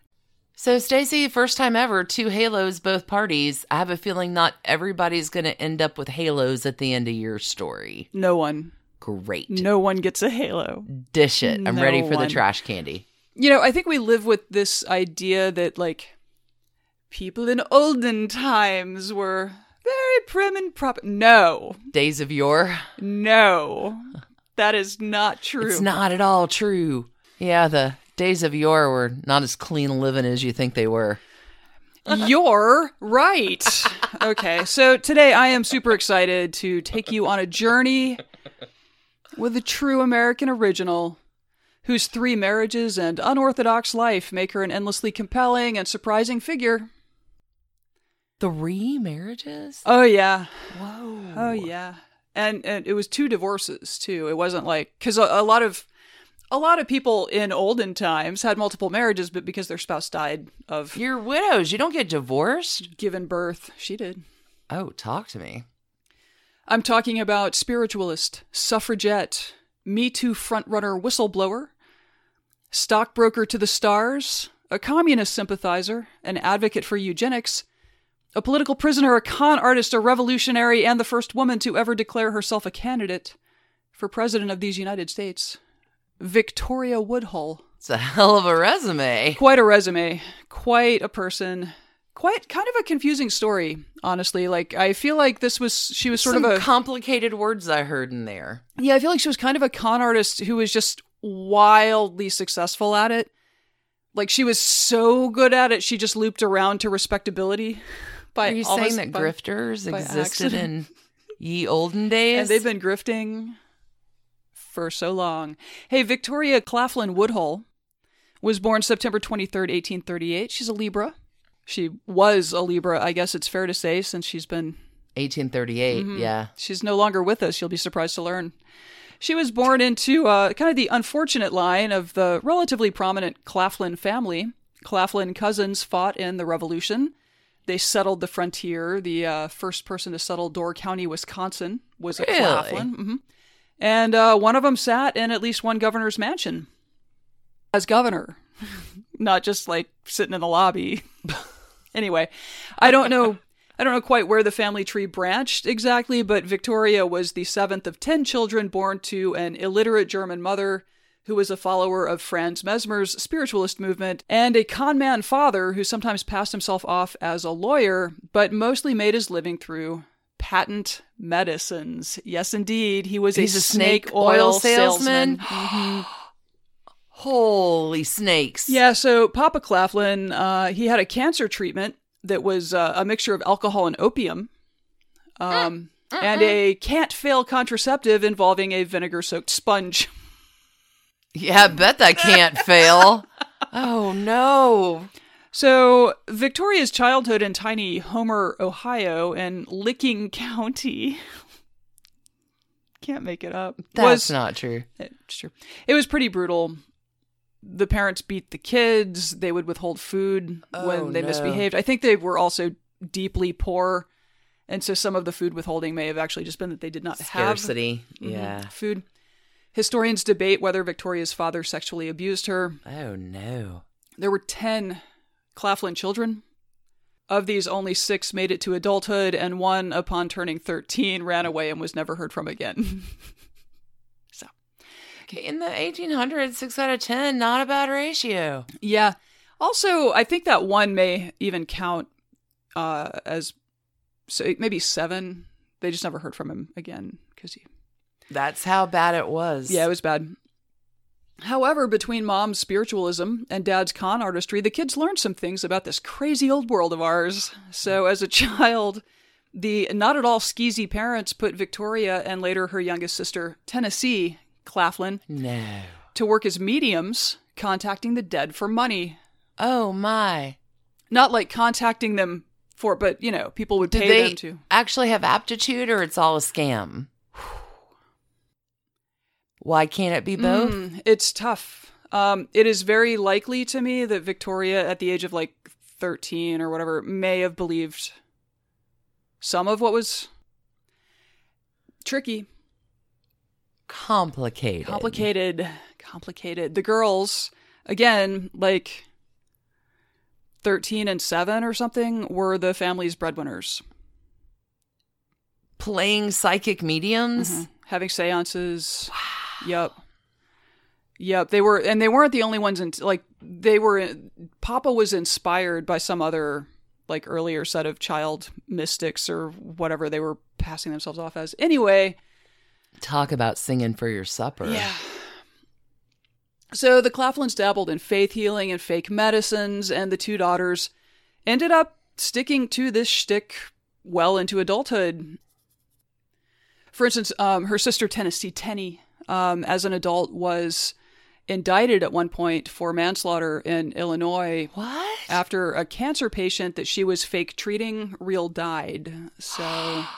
So, Stacie, first time ever, two halos, both parties. I have a feeling not everybody's going to end up with halos at the end of your story. No one, Great. no one gets a halo. Dish it. I'm No ready for the trash candy. You know, I think we live with this idea that like people in olden times were very prim and proper. No, Days of yore. no, that is not true. It's not at all true. Yeah, the days of yore were not as clean living as you think they were. You're right. Okay, so today I am super excited to take you on a journey with a true American original whose three marriages and unorthodox life make her an endlessly compelling and surprising figure. Three marriages? Oh, yeah. Whoa. Oh, yeah. And, and it was two divorces, too. It wasn't like, because a, a lot of. A lot of people in olden times had multiple marriages, but because their spouse died of You're widows. You don't get divorced. given birth, she did. Oh, talk to me. I'm talking about spiritualist, suffragette, Me Too frontrunner whistleblower, stockbroker to the stars, a communist sympathizer, an advocate for eugenics, a political prisoner, a con artist, a revolutionary, and the first woman to ever declare herself a candidate for president of these United States. Victoria Woodhull. It's a hell of a resume. Quite a resume, quite a person, quite kind of a confusing story, honestly. Like I feel like this was she was sort Some of a complicated words I heard in there. Yeah, I feel like she was kind of a con artist who was just wildly successful at it. Like she was so good at it, she just looped around to respectability. By Are you saying that by- grifters by existed in ye olden days? and they've been grifting for so long. Hey, Victoria Claflin Woodhull was born September 23rd, 1838. She's a Libra. She was a Libra, I guess it's fair to say, since she's been 1838, Mm-hmm. yeah. She's no longer with us. You'll be surprised to learn. She was born into uh, kind of the unfortunate line of the relatively prominent Claflin family. Claflin cousins fought in the Revolution. They settled the frontier. The uh, first person to settle Door County, Wisconsin, was a Really? Claflin. hmm And uh, one of them sat in at least one governor's mansion as governor, not just like sitting in the lobby. anyway, I don't know. I don't know quite where the family tree branched exactly, but Victoria was the seventh of ten children born to an illiterate German mother who was a follower of Franz Mesmer's spiritualist movement, and a con man father who sometimes passed himself off as a lawyer, but mostly made his living through patent medicines. Yes, indeed, he was He's a snake, snake oil, oil salesman. salesman? Holy snakes. Yeah, so Papa Claflin, uh, he had a cancer treatment that was uh, a mixture of alcohol and opium, um, and a can't fail contraceptive involving a vinegar soaked sponge. Yeah, I bet that can't fail. Oh no. So Victoria's childhood in tiny Homer, Ohio, in Licking County. Can't make it up. That's was not true. It's true. It was pretty brutal. The parents beat the kids. They would withhold food Oh, when they no. misbehaved. I think they were also deeply poor. And so some of the food withholding may have actually just been that they did not Scarcity. have mhm, Yeah. food. Historians debate whether Victoria's father sexually abused her. Oh no. There were 10 Claflin children. Of these, only six made it to adulthood, and one, upon turning 13, ran away and was never heard from again. So. Okay, in the 1800s, 6 out of 10, not a bad ratio. Yeah. Also, I think that one may even count uh, as so maybe seven. They just never heard from him again because he. That's how bad it was. Yeah, it was bad. However, between mom's spiritualism and dad's con artistry, the kids learned some things about this crazy old world of ours. So, hmm. as a child, the not at all skeezy parents put Victoria and later her youngest sister, Tennessee Claflin, No. to work as mediums, contacting the dead for money. Oh my. not like contacting them for but you know people would Did pay them to actually have aptitude or it's all a scam? Why can't it be both? Mm, it's tough um it is very likely to me that victoria at the age of like 13 or whatever may have believed some of what was tricky Complicated. complicated complicated the girls again like 13 and 7 or something were the family's breadwinners Playing psychic mediums? Mhm. having seances. Yep. Yep. They were, and they weren't the only ones. In like they were. Papa was inspired by some other like earlier set of child mystics or whatever they were passing themselves off as. Anyway, Talk about singing for your supper. yeah. So the Claflins dabbled in faith healing and fake medicines, and the two daughters ended up sticking to this shtick well into adulthood. For instance, um, her sister Tennessee Tenney, um, as an adult, was indicted at one point for manslaughter in Illinois What? after a cancer patient that she was fake treating real died. So.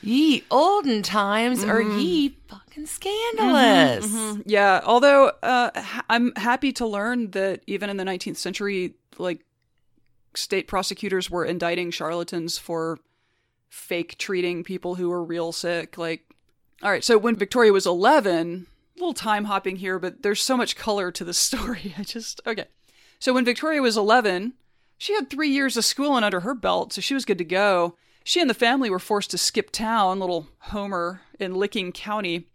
Ye olden times are Mm-hmm. ye fucking scandalous. Mhm. Yeah, although uh, I'm happy to learn that even in the 19th century, like state prosecutors were indicting charlatans for fake treating people who were real sick. Like, all right, so when Victoria was 11, a little time hopping here, but there's so much color to the story. I just, okay. So when Victoria was 11, she had three years of schooling under her belt, so she was good to go. She and the family were forced to skip town, little Homer in Licking County,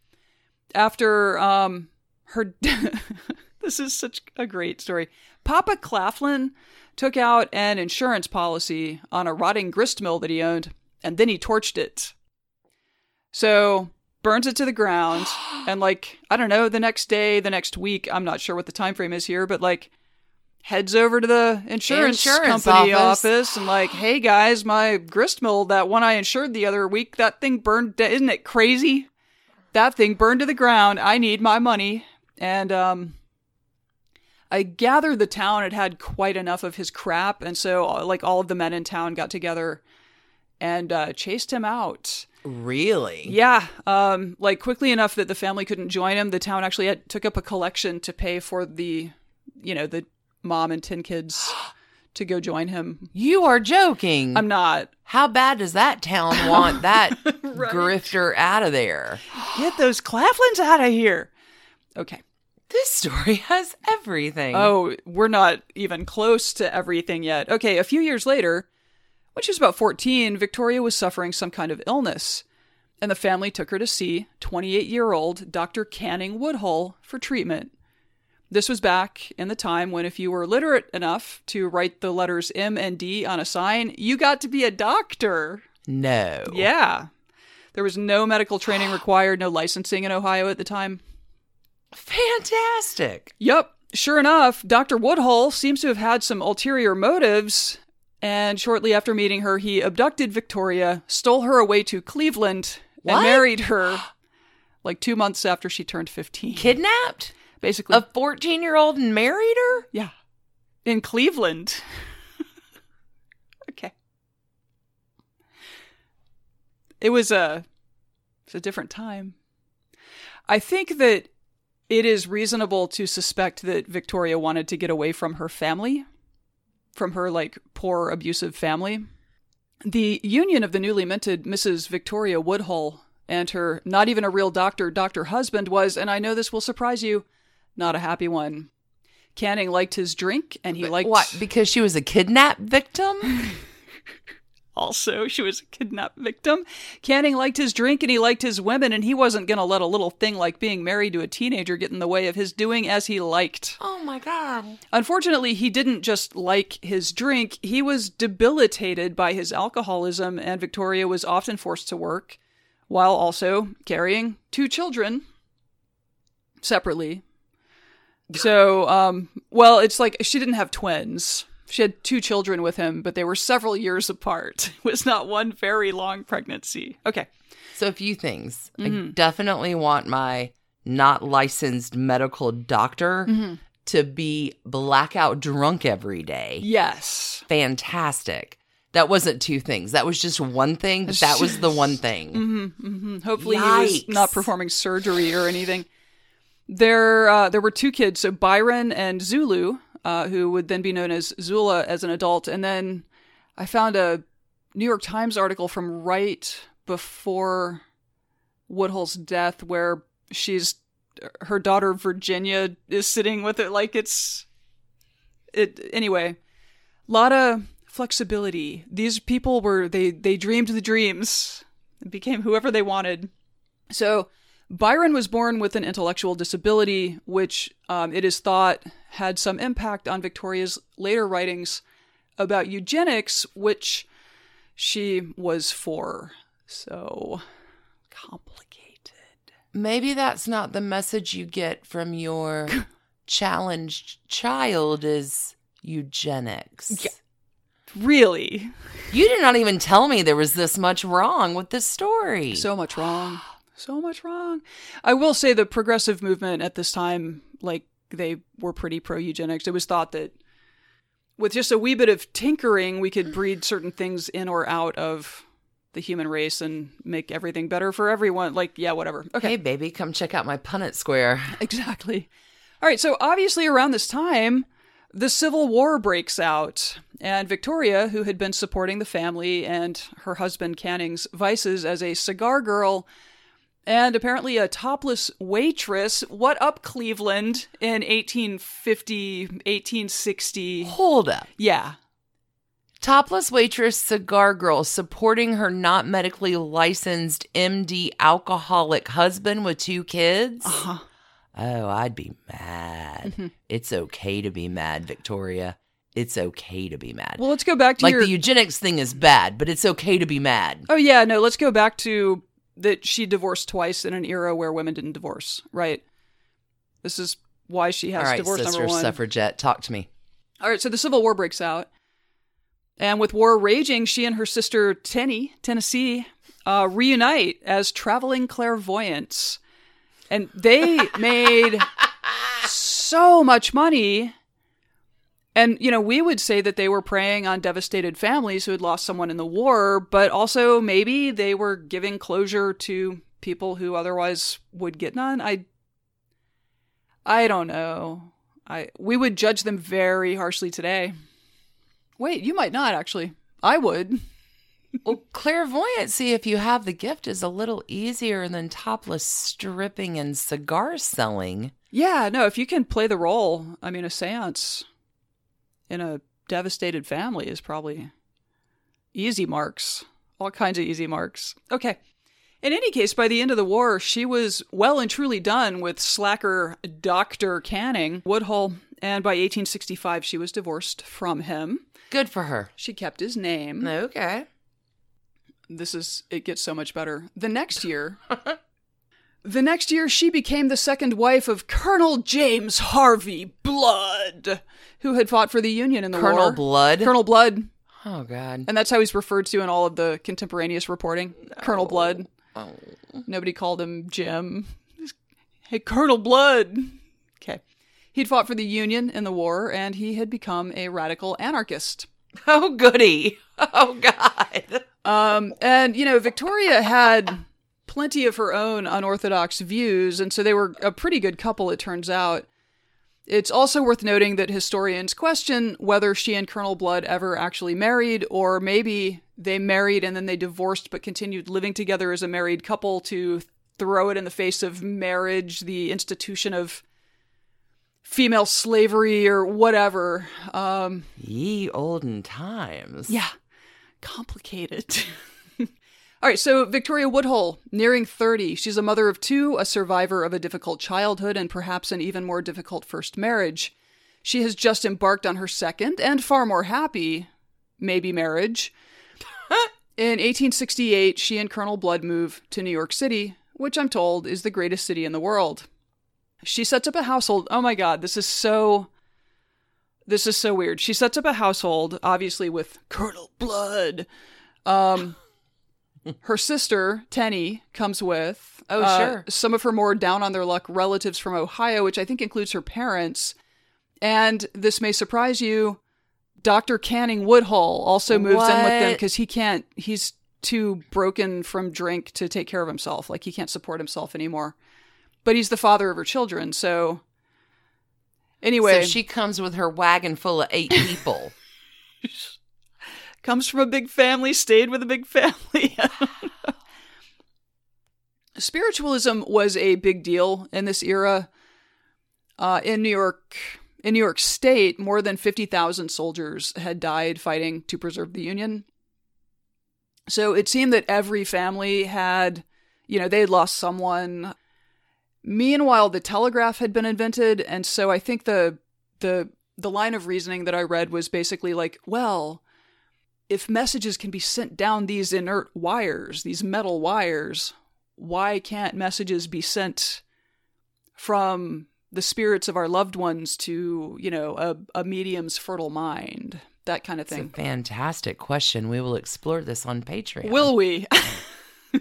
after um, her. this is such a great story. Papa Claflin took out an insurance policy on a rotting grist mill that he owned, and then he torched it. So burns it to the ground, and like I don't know, the next day, the next week, I'm not sure what the time frame is here, but like heads over to the insurance, Insurance company office. office. and like, hey guys, my grist mill, that one I insured the other week, that thing burned. Isn't it crazy? That thing burned to the ground. I need my money. And um, I gather the town had had quite enough of his crap, and so uh, like all of the men in town got together and uh, chased him out. Really? Yeah, um, like quickly enough that the family couldn't join him. The town actually had, took up a collection to pay for the, you know, the mom and ten kids to go join him. You are joking. I'm not. How bad does that town want that grifter out of there? Get those Claflins out of here. Okay. This story has everything. Oh, we're not even close to everything yet. Okay, a few years later, when she was about 14, Victoria was suffering some kind of illness, and the family took her to see 28 year old Dr. Canning Woodhull for treatment. This was back in the time when, if you were literate enough to write the letters M and D on a sign, you got to be a doctor. no. Yeah. There was no medical training required, no licensing in Ohio at the time. Fantastic. Yep. Sure enough, Dr. Woodhull seems to have had some ulterior motives, and shortly after meeting her, he abducted Victoria, stole her away to Cleveland, What? and married her like two months after she turned 15. Kidnapped Basically. a 14 year old and married her? yeah. In Cleveland. okay. It was a, it's a different time. I think that it is reasonable to suspect that Victoria wanted to get away from her family, from her like poor abusive family. The union of the newly minted Mrs. Victoria Woodhull and her not even a real doctor, doctor husband was, and I know this will surprise you, not a happy one. Canning liked his drink and he liked What? Because she was a kidnap victim? also she was a kidnapped victim. Canning liked his drink and he liked his women and he wasn't going to let a little thing like being married to a teenager get in the way of his doing as he liked. oh my God. Unfortunately, he didn't just like his drink, he was debilitated by his alcoholism, and Victoria was often forced to work while also carrying two children separately. So, um, well, it's like she didn't have twins. She had two children with him, but they were several years apart. It was not one very long pregnancy. Okay. So, a few things. I definitely want my not licensed medical doctor mm-hmm. to be blackout drunk every day. Yes. Fantastic. That wasn't two things. That was just one thing, but that was the one thing. Mm-hmm, mm-hmm. Hopefully, he was not performing surgery or anything. There, uh, there were two kids, so Byron and Zulu, uh, who would then be known as Zula as an adult. And then I found a New York Times article from right before Woodhull's death, where she's her daughter Virginia is sitting with it, like it's it. Anyway, lot of flexibility. These people were they they dreamed the dreams and became whoever they wanted. So Byron was born with an intellectual disability, which um, it is thought had some impact on Victoria's later writings about eugenics, which she was for. So complicated. Maybe that's not the message you get from your challenged child is eugenics. Yeah. Really? You did not even tell me there was this much wrong with this story. So much wrong. So much wrong. I will say the progressive movement at this time, like, they were pretty pro eugenics. It was thought that with just a wee bit of tinkering, we could breed certain things in or out of the human race and make everything better for everyone. Like, yeah, whatever. Okay. Hey, baby, come check out my Punnett Square. Exactly. All right, so obviously around this time, The Civil War breaks out, and Victoria, who had been supporting the family and her husband Canning's vices as a cigar girl and apparently a topless waitress, what up, Cleveland, in 1850, 1860? Hold up. Yeah. Topless waitress cigar girl supporting her not medically licensed MD alcoholic husband with two kids. Uh-huh. Oh, I'd be mad. Mm-hmm. It's okay to be mad, Victoria. It's okay to be mad. Well, let's go back to like your. the eugenics thing is bad, but it's okay to be mad. oh, yeah, no, let's go back to that she divorced twice in an era where women didn't divorce, right? This is why she has All right, divorce sister number one. suffragette, talk to me. All right, so the Civil War breaks out. And with war raging, she and her sister Tenny, Tennessee, uh, reunite as traveling clairvoyants. And they made so much money. And, you know, we would say that they were preying on devastated families who had lost someone in the war, but also maybe they were giving closure to people who otherwise would get none. I I don't know. I we would judge them very harshly today. Wait, you might not actually. I would. Well, clairvoyancy, if you have the gift, is a little easier than topless stripping and cigar selling. Yeah, no, if you can play the role, I mean, a seance in a devastated family is probably easy marks. All kinds of easy marks. Okay. In any case, by the end of the war, she was well and truly done with slacker Dr. Canning, Woodhull, and by 1865, she was divorced from him. Good for her. She kept his name. Okay. this is it gets so much better. The next year, the next year she became the second wife of Colonel James Harvey Blood, who had fought for the Union in the war? Colonel war. Blood. Colonel Blood, Oh God. and that's how he's referred to in all of the contemporaneous reporting. Colonel Blood. Oh. Nobody called him Jim. Hey, Colonel Blood. Okay. He'd fought for the Union in the war, and he had become a radical anarchist. Oh goody. Oh God. Um, and you know, Victoria had plenty of her own unorthodox views, and so they were a pretty good couple, it turns out. It's also worth noting that historians question whether she and Colonel Blood ever actually married, or maybe they married and then they divorced but continued living together as a married couple to throw it in the face of marriage, the institution of female slavery, or whatever. Um, Ye olden times. yeah, complicated. All right, so Victoria Woodhull, nearing 30. She's a mother of two, a survivor of a difficult childhood, and perhaps an even more difficult first marriage. She has just embarked on her second and far more happy, maybe, marriage. In 1868, she and Colonel Blood move to New York City, which I'm told is the greatest city in the world. She sets up a household. Oh my God, this is so. This is so weird. She sets up a household, obviously with Colonel Blood. Um, her sister Tenny comes with. Oh, uh, sure. Some of her more down on their luck relatives from Ohio, which I think includes her parents. And this may surprise you. Dr. Canning Woodhull also moves in with them because he can't. He's too broken from drink to take care of himself. Like he can't support himself anymore. But he's the father of her children, so. Anyway, So she comes with her wagon full of eight people. comes from a big family, stayed with a big family. Spiritualism was a big deal in this era. Uh, in New York, in New York State, more than fifty thousand soldiers had died fighting to preserve the Union. So it seemed that every family had, you know, they had lost someone. Meanwhile, the telegraph had been invented, and so I think the the the line of reasoning that I read was basically like, well, if messages can be sent down these inert wires, these metal wires, why can't messages be sent from the spirits of our loved ones to, you know, a, a medium's fertile mind? That kind of It's a thing. fantastic question. We will explore this on Patreon. Will we?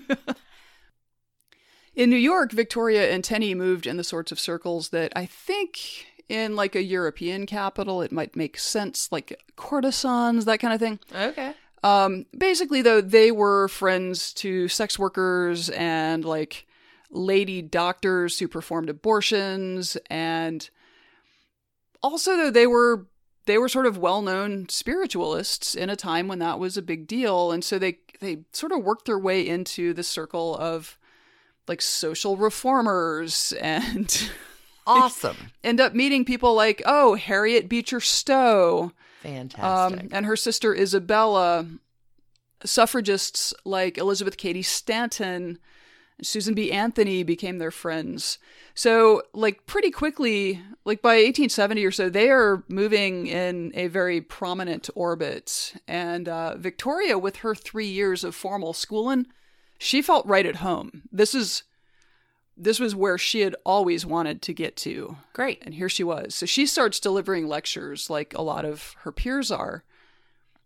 in New York, Victoria and Tenny moved in the sorts of circles that I think in like a European capital it might make sense, like courtesans, that kind of thing. Okay. Um, basically, though, they were friends to sex workers and like lady doctors who performed abortions, and also though they were they were sort of well-known spiritualists in a time when that was a big deal and so they they sort of worked their way into the circle of like social reformers and Awesome. end up meeting people like oh Harriet Beecher Stowe Fantastic. um, and her sister Isabella, suffragists like Elizabeth Cady Stanton, Susan B. Anthony became their friends. So, like, pretty quickly, like by 1870 or so, they are moving in a very prominent orbit. And uh, Victoria, with her three years of formal schooling, she felt right at home. This is. This was where she had always wanted to get to. Great. And here she was. So she starts delivering lectures like a lot of her peers are.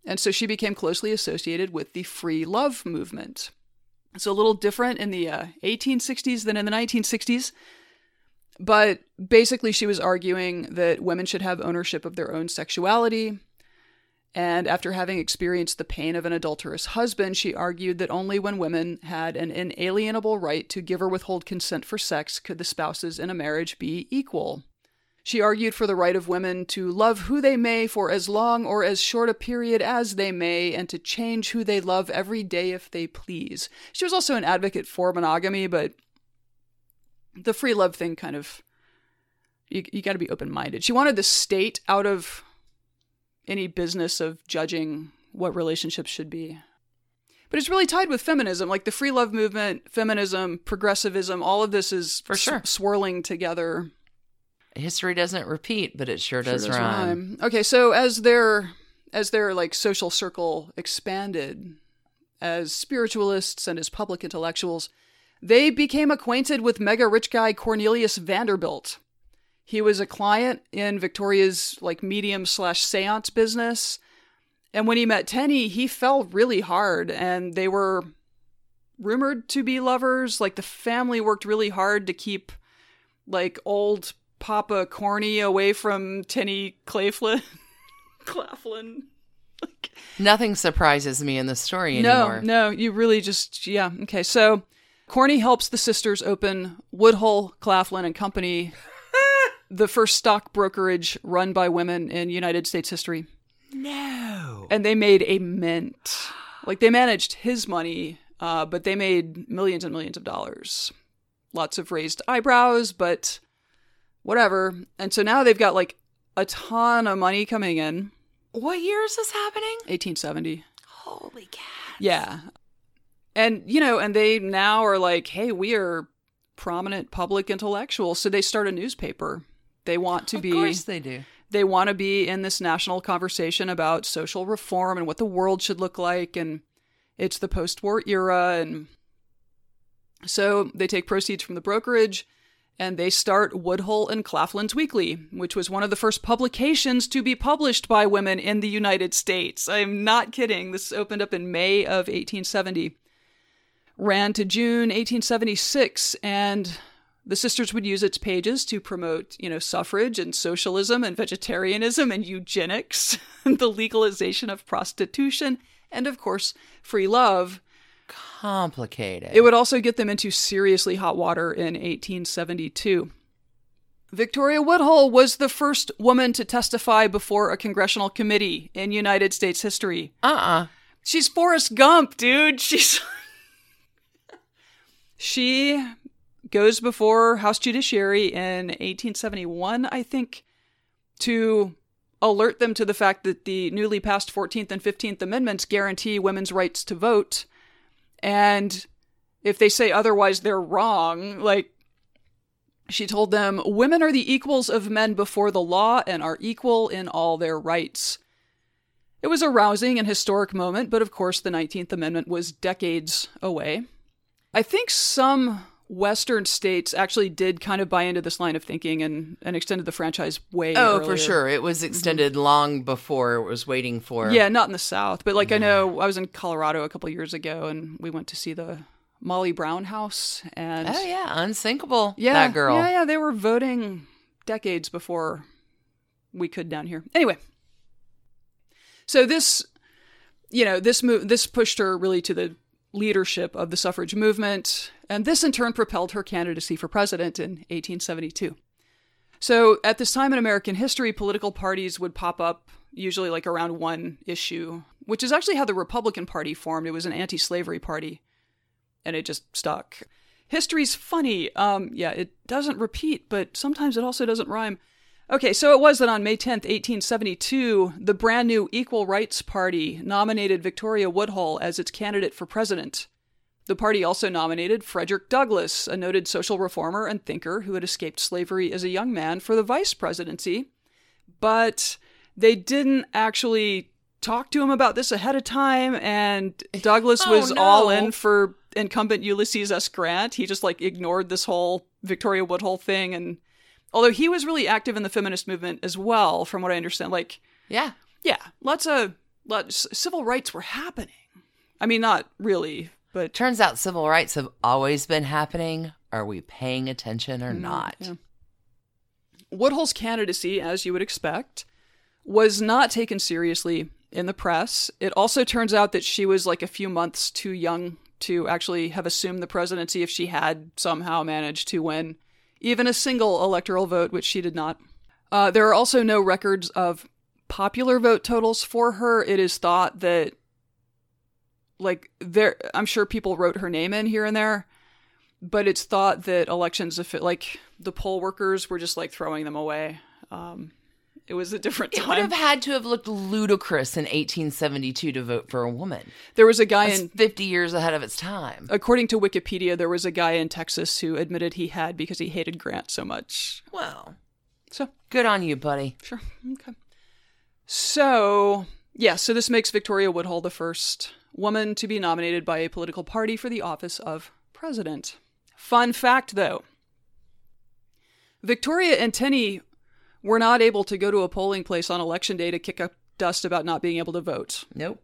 And so she became closely associated with the free love movement. It's a little different in the uh, 1860s than in the 1960s. But basically, she was arguing that women should have ownership of their own sexuality. And after having experienced the pain of an adulterous husband, she argued that only when women had an inalienable right to give or withhold consent for sex could the spouses in a marriage be equal. She argued for the right of women to love who they may for as long or as short a period as they may, and to change who they love every day if they please. She was also an advocate for monogamy, but the free love thing kind of you, you got to be open minded. She wanted the state out of any business of judging what relationships should be. But it's really tied with feminism, like the free love movement, feminism, progressivism, all of this is For sure. swirling together. History doesn't repeat, but it sure Sure does does rhyme. rhyme. Okay, so as their as their like social circle expanded, as spiritualists and as public intellectuals, they became acquainted with mega rich guy Cornelius Vanderbilt. He was a client in Victoria's like medium slash seance business. And when he met Tenny, he fell really hard and they were rumored to be lovers. Like the family worked really hard to keep like old Papa Corny away from Tenny Claflin. Claflin. Like, Nothing surprises me in the story no, no, you really just yeah. Okay, so Corny helps the sisters open Woodhull, Claflin and Company, the first stock brokerage run by women in United States history, No. and they made a mint. Like they managed his money, uh, but they made millions and millions of dollars. Lots of raised eyebrows, but whatever. And so now they've got like a ton of money coming in. What year is this happening? 1870. Holy cow. Yeah. And, you know, and they now are like, hey, we are prominent public intellectuals. So they start a newspaper. They want to Of be course they do. they want to be in this national conversation about social reform and what the world should look like and it's the post-war era and so they take proceeds from the brokerage and they start Woodhull and Claflin's Weekly, which was one of the first publications to be published by women in the United States. I'm not kidding. This opened up in May of 1870. Ran to June 1876 and the sisters would use its pages to promote, you know, suffrage and socialism and vegetarianism and eugenics, and the legalization of prostitution, and of course, free love. Complicated. It would also get them into seriously hot water in 1872. Victoria Woodhull was the first woman to testify before a congressional committee in United States history. uh-uh. She's Forrest Gump, dude. She's She goes before House Judiciary in 1871, I think, to alert them to the fact that the newly passed 14th and 15th Amendments guarantee women's rights to vote. And if they say otherwise, they're wrong. Like, she told them, Women are the equals of men before the law and are equal in all their rights. It was a rousing and historic moment, but of course, the 19th Amendment was decades away. I think some Western states actually did kind of buy into this line of thinking and, and extended the franchise way. Oh, for sure. It was mm-hmm. extended long before it was waiting for. Yeah, not in the South, but like I mm-hmm. know I was in Colorado a couple years ago, and we went to see the Molly Brown House, and Oh, yeah. Unsinkable. yeah, That girl. yeah, yeah, they were voting decades before we could down here. Anyway, so this, you know, this move, this pushed her really to the leadership of the suffrage movement, and this in turn propelled her candidacy for president in 1872. So at this time in American history, political parties would pop up usually like around one issue, which is actually how the Republican Party formed. It was an anti slavery party, and it just stuck. History's funny. Um, yeah, it doesn't repeat, but sometimes it also doesn't rhyme. Okay, so it was that on May 10th, 1872, the brand new Equal Rights Party nominated Victoria Woodhull as its candidate for president. The party also nominated Frederick Douglass, a noted social reformer and thinker who had escaped slavery as a young man, for the vice presidency. But they didn't actually talk to him about this ahead of time, and Douglass Oh, was all in for incumbent Ulysses S. Grant. He just like ignored this whole Victoria Woodhull thing, and although he was really active in the feminist movement as well, from what I understand, like Yeah. yeah, lots of lots, civil rights were happening. I mean, not really, but it Turns out civil rights have always been happening. Are we paying attention or not? yeah. Woodhull's candidacy, as you would expect, was not taken seriously in the press. It also turns out that she was like a few months too young to actually have assumed the presidency if she had somehow managed to win even a single electoral vote, which she did not. Uh, there are also no records of popular vote totals for her. It is thought that, like, there, I'm sure people wrote her name in here and there, but it's thought that elections, if it, like, the poll workers were just like throwing them away. Um, it was a different time. It would have had to have looked ludicrous in 1872 to vote for a woman. There was a guy That's in 50 years ahead of its time. According to Wikipedia, there was a guy in Texas who admitted he had because he hated Grant so much. Well, So, good on you, buddy. sure. Okay. So, yeah, so this makes Victoria Woodhull the first woman to be nominated by a political party for the office of president. Fun fact, though Victoria and Tenney were not able to go to a polling place on election day to kick up dust about not being able to vote. Nope.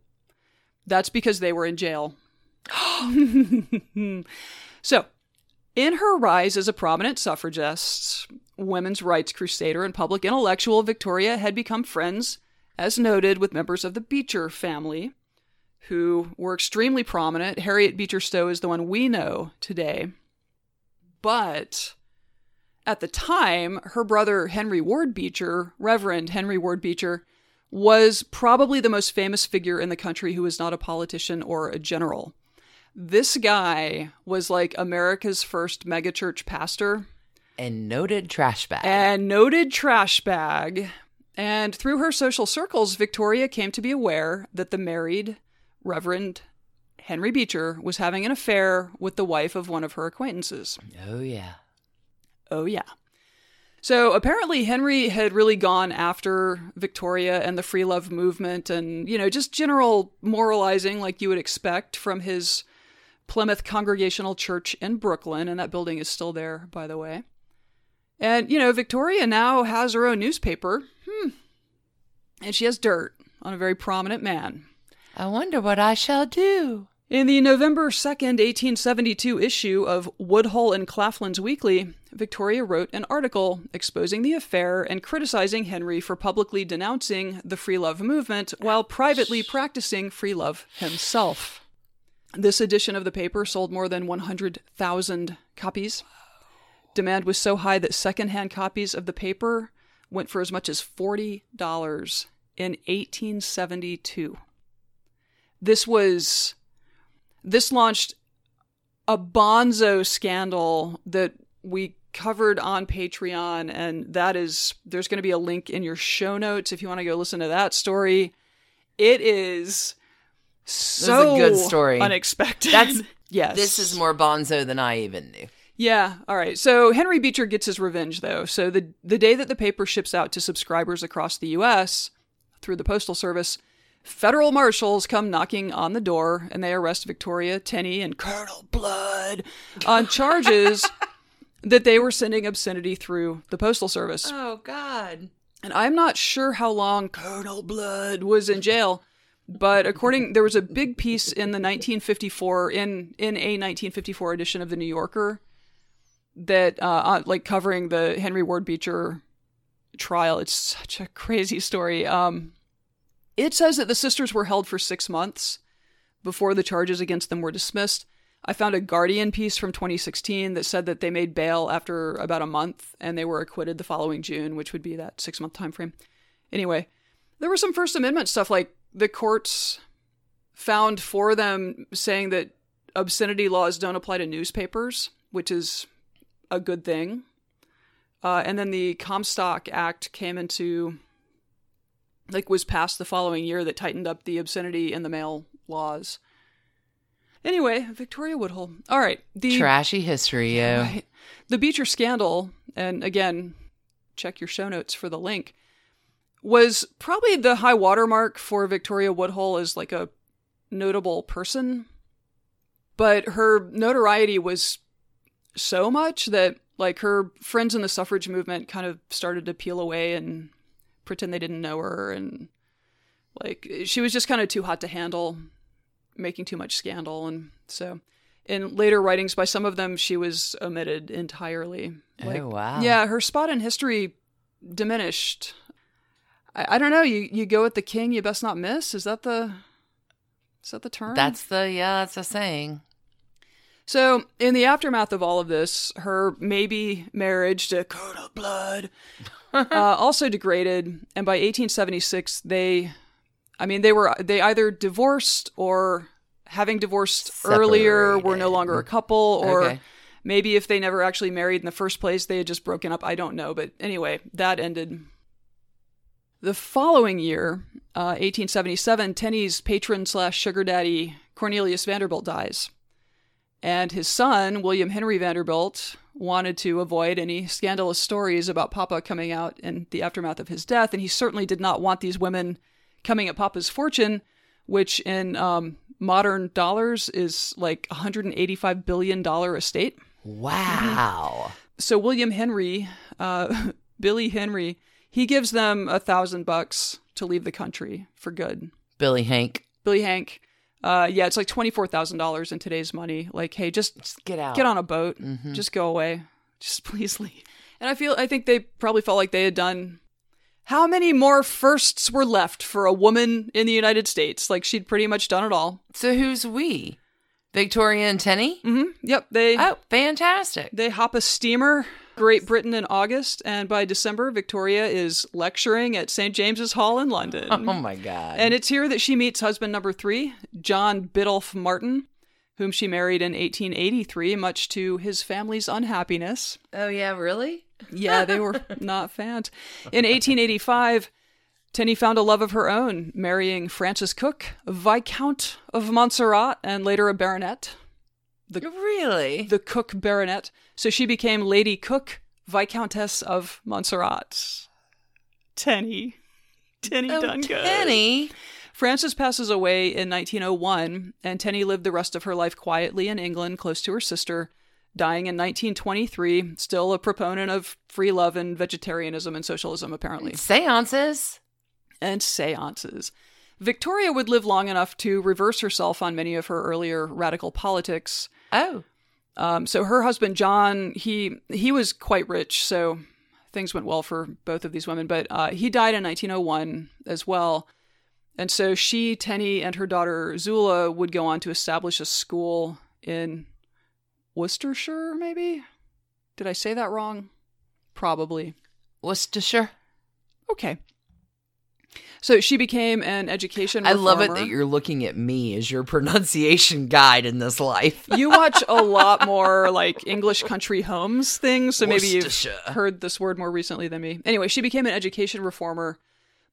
That's because they were in jail. so, in her rise as a prominent suffragist, women's rights crusader, and public intellectual, Victoria had become friends, as noted, with members of the Beecher family, who were extremely prominent. Harriet Beecher Stowe is the one we know today. But at the time, her brother Henry Ward Beecher, Reverend Henry Ward Beecher, was probably the most famous figure in the country who was not a politician or a general. This guy was like America's first megachurch pastor And noted trash bag. and noted trash bag. And through her social circles, Victoria came to be aware that the married Reverend Henry Beecher was having an affair with the wife of one of her acquaintances. oh, yeah. Oh, yeah. So apparently, Henry had really gone after Victoria and the free love movement and, you know, just general moralizing like you would expect from his Plymouth Congregational Church in Brooklyn. And that building is still there, by the way. And, you know, Victoria now has her own newspaper. Hmm. And she has dirt on a very prominent man. I wonder what I shall do. In the November 2nd, 1872 issue of Woodhull and Claflin's Weekly, Victoria wrote an article exposing the affair and criticizing Henry for publicly denouncing the free love movement while privately practicing free love himself. This edition of the paper sold more than 100,000 copies. Demand was so high that secondhand copies of the paper went for as much as $40 in 1872. This was this launched a bonzo scandal that we covered on Patreon, and that is there's going to be a link in your show notes if you want to go listen to that story. It is so good story. unexpected. That's- yes. This is more bonzo than I even knew. Yeah. All right. So Henry Beecher gets his revenge, though. So the the day that the paper ships out to subscribers across the U.S. through the postal service, federal marshals come knocking on the door and they arrest Victoria Tenney and Colonel Blood on charges that they were sending obscenity through the postal service. Oh, God. And I'm not sure how long Colonel Blood was in jail, but according there was a big piece in the 1954 in in a 1954 edition of the New Yorker that uh, uh like covering the Henry Ward Beecher trial. It's such a crazy story. Um it says that the sisters were held for 6 months before the charges against them were dismissed. I found a Guardian piece from 2016 that said that they made bail after about a month and they were acquitted the following June, which would be that six month time frame. Anyway, there was some First Amendment stuff like the courts found for them saying that obscenity laws don't apply to newspapers, which is a good thing. Uh, and then the Comstock Act came into, like, was passed the following year that tightened up the obscenity in the mail laws. Anyway, Victoria Woodhull. All right, the Trashy history, yo. Right. The Beecher scandal, and again, check your show notes for the link, was probably the high watermark for Victoria Woodhull as like a notable person. But her notoriety was so much that like her friends in the suffrage movement kind of started to peel away and pretend they didn't know her and like she was just kind of too hot to handle making too much scandal. And so in later writings by some of them she was omitted entirely. Oh, like, oh wow. yeah her spot in history diminished. I, I don't know. You you go with the king you best not miss? Is that the is that the term? That's the yeah, that's a saying. so, in the aftermath of all of this, her maybe marriage to Colonel Blood uh, also degraded, and by 1876, they, I mean, they were they either divorced or having divorced earlier were no longer a couple, or Okay. maybe if they never actually married in the first place, they had just broken up. I don't know, but anyway, that ended. The following year, uh, 1877, Tenney's patron slash sugar daddy Cornelius Vanderbilt dies. And his son, William Henry Vanderbilt, wanted to avoid any scandalous stories about Papa coming out in the aftermath of his death. And he certainly did not want these women coming at Papa's fortune, which in um, modern dollars is like $185 billion estate. Wow. So William Henry, uh, Billy Henry, he gives them a thousand bucks to leave the country for good. Billy Hank. Billy Hank, uh, yeah, it's like twenty four thousand dollars in today's money. Like, hey, just Just get out. get on a boat, just go away, just please leave. And I feel, I think they probably felt like they had done. How many more firsts were left for a woman in the United States? Like she'd pretty much done it all. So who's we? Victoria and Tenny? hmm Yep, they Oh, fantastic. They hop a steamer, Great Britain in August, and by December, Victoria is lecturing at St. James's Hall in London. Oh my god. and it's here that she meets husband number three, John Biddulph Martin, whom she married in 1883, much to his family's unhappiness. oh yeah, really? Yeah, they were not fans. In 1885, Tenny found a love of her own, marrying Francis Cook, Viscount of Montserrat, and later a baronet Really? the Cook baronet. So she became Lady Cook, Viscountess of Montserrat. Tenny. Tenny oh, done good. Tenny. Francis passes away in 1901, and Tenny lived the rest of her life quietly in England, close to her sister, dying in 1923, still a proponent of free love and vegetarianism and socialism, apparently, Seances. and seances. Victoria would live long enough to reverse herself on many of her earlier radical politics. Oh. Um, so her husband John, he he was quite rich, so things went well for both of these women. But uh, he died in 1901 as well, and so she, Tenny, and her daughter Zula would go on to establish a school in Worcestershire. Maybe did I say that wrong? Probably. Worcestershire. Okay. So she became an education. I love it that you're looking at me as your pronunciation guide in this life. you watch a lot more like English country homes things, so maybe you've heard this word more recently than me. Anyway, she became an education reformer,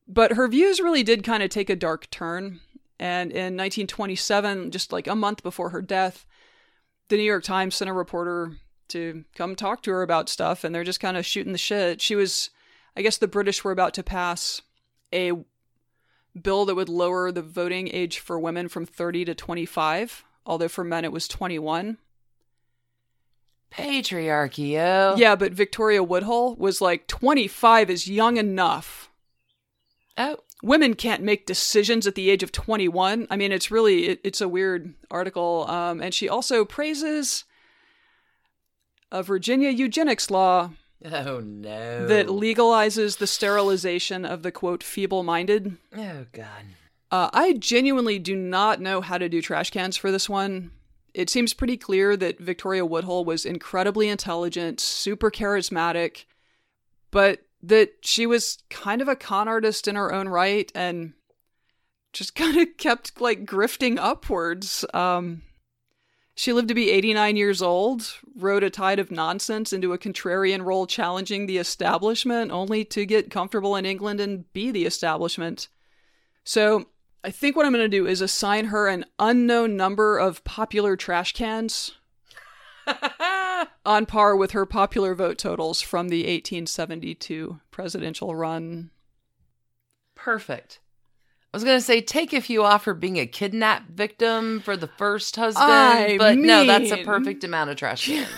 but her views really did kind of take a dark turn. And in 1927, just like a month before her death, the New York Times sent a reporter to come talk to her about stuff, and they're just kind of shooting the shit. She was, I guess, the British were about to pass a bill that would lower the voting age for women from 30 to 25, although for men it was 21. Patriarchy, yo. Yeah, but Victoria Woodhull was like 25 is young enough. Oh. Women can't make decisions at the age of 21. I mean, it's really it, it's a weird article. Um, and she also praises a Virginia eugenics law Oh no. that legalizes the sterilization of the quote feeble-minded. Oh god. Uh, I genuinely do not know how to do trash cans for this one. it seems pretty clear that Victoria Woodhull was incredibly intelligent, super charismatic, but that she was kind of a con artist in her own right and just kind of kept like grifting upwards. Um, she lived to be 89 years old, rode a tide of nonsense into a contrarian role challenging the establishment, only to get comfortable in England and be the establishment. So I think what I'm going to do is assign her an unknown number of popular trash cans on par with her popular vote totals from the 1872 presidential run. Perfect. I was gonna say take a few off for being a kidnap victim for the first husband, I but no, that's a perfect amount of trash cans.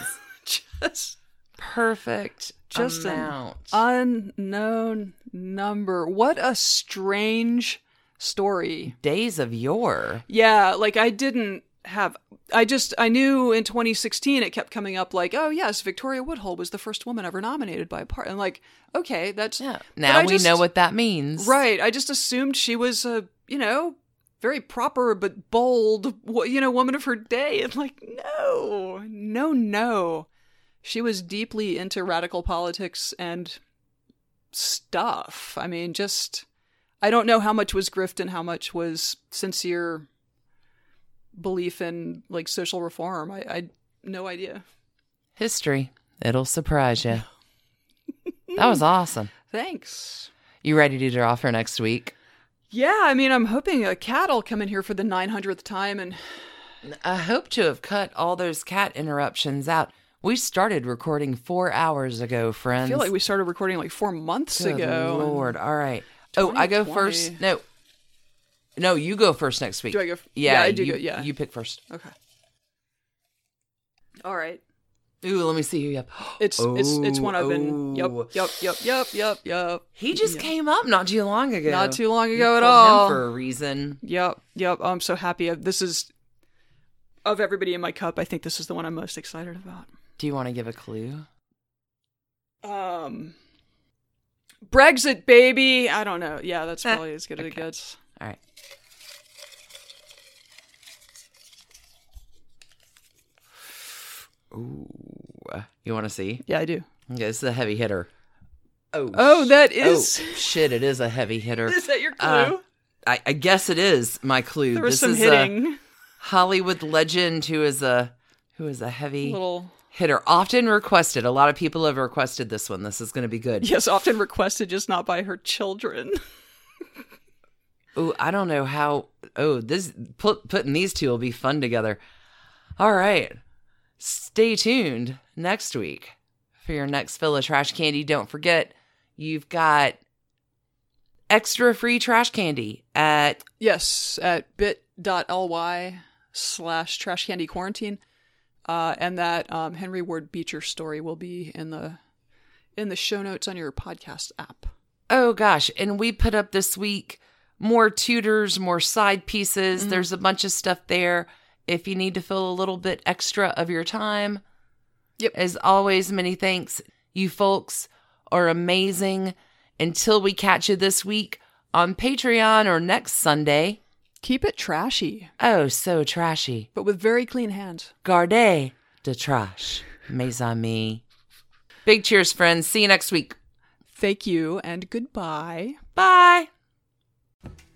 Just perfect Just an unknown number. What a strange story. Days of yore. Yeah, like I didn't have I just I knew in 2016 it kept coming up like, oh yes, Victoria Woodhull was the first woman ever nominated by a part. And like, okay, that's Yeah. Now we just- know what that means. Right. I just assumed she was a, you know, very proper but bold, you know, woman of her day. And like, no, no, no. She was deeply into radical politics and stuff. I mean, just, I don't know how much was grift and how much was sincere belief in like social reform. I, I no idea. History. It'll surprise you. that was awesome. Thanks. You ready to draw for next week? Yeah, I mean, I'm hoping a cat will come in here for the 900th time and I hope to have cut all those cat interruptions out. We started recording four hours ago, friends. I feel like we started recording like four months Good ago. Lord. All right. Oh, I go first. No. No, you go first next week. Do I go f- Yeah, Yeah, I do you, go- yeah. You pick first. Okay. All right. Ooh, let me see who you have. It's it's it's one I've been. Oh. Yep, yep, yep, yep, yep, yep. He just came up not too long ago. Not too long You ago at all. For a reason. Yep, yep. I'm so happy. This is of everybody in my cup. I think this is the one I'm most excited about. Do you want to give a clue? Um, Brexit, baby. I don't know. Yeah, that's Eh, probably as good as it gets. All right. Ooh, you want to see? Yeah, I do. Okay, this is a heavy hitter. Oh, Oh, sh- that oh, shit! It is a heavy hitter. Is that your clue? Uh, I, I guess it is my clue. there was this some is hitting. a Hollywood legend who is a who is a heavy Little hitter, often requested. A lot of people have requested this one. This is going to be good. yes, often requested, just not by her children. Oh, I don't know how. Oh, this put, putting these two will be fun together. All right, stay tuned next week for your next fill of trash candy. Don't forget, you've got extra free trash candy at Yes, at bit.ly slash trash candy quarantine. Uh, and that um, Henry Ward Beecher story will be in the in the show notes on your podcast app. Oh gosh, and we put up this week more Tudors, more side pieces. Mm-hmm. There's a bunch of stuff there. If you need to fill a little bit extra of your time. Yep. As always, many thanks. You folks are amazing. Until we catch you this week on Patreon or next Sunday. Keep it trashy, Oh, so trashy. but with very clean hands. Garde de trash. Mes amis. Big cheers, friends. See you next week. Thank you and goodbye. Bye.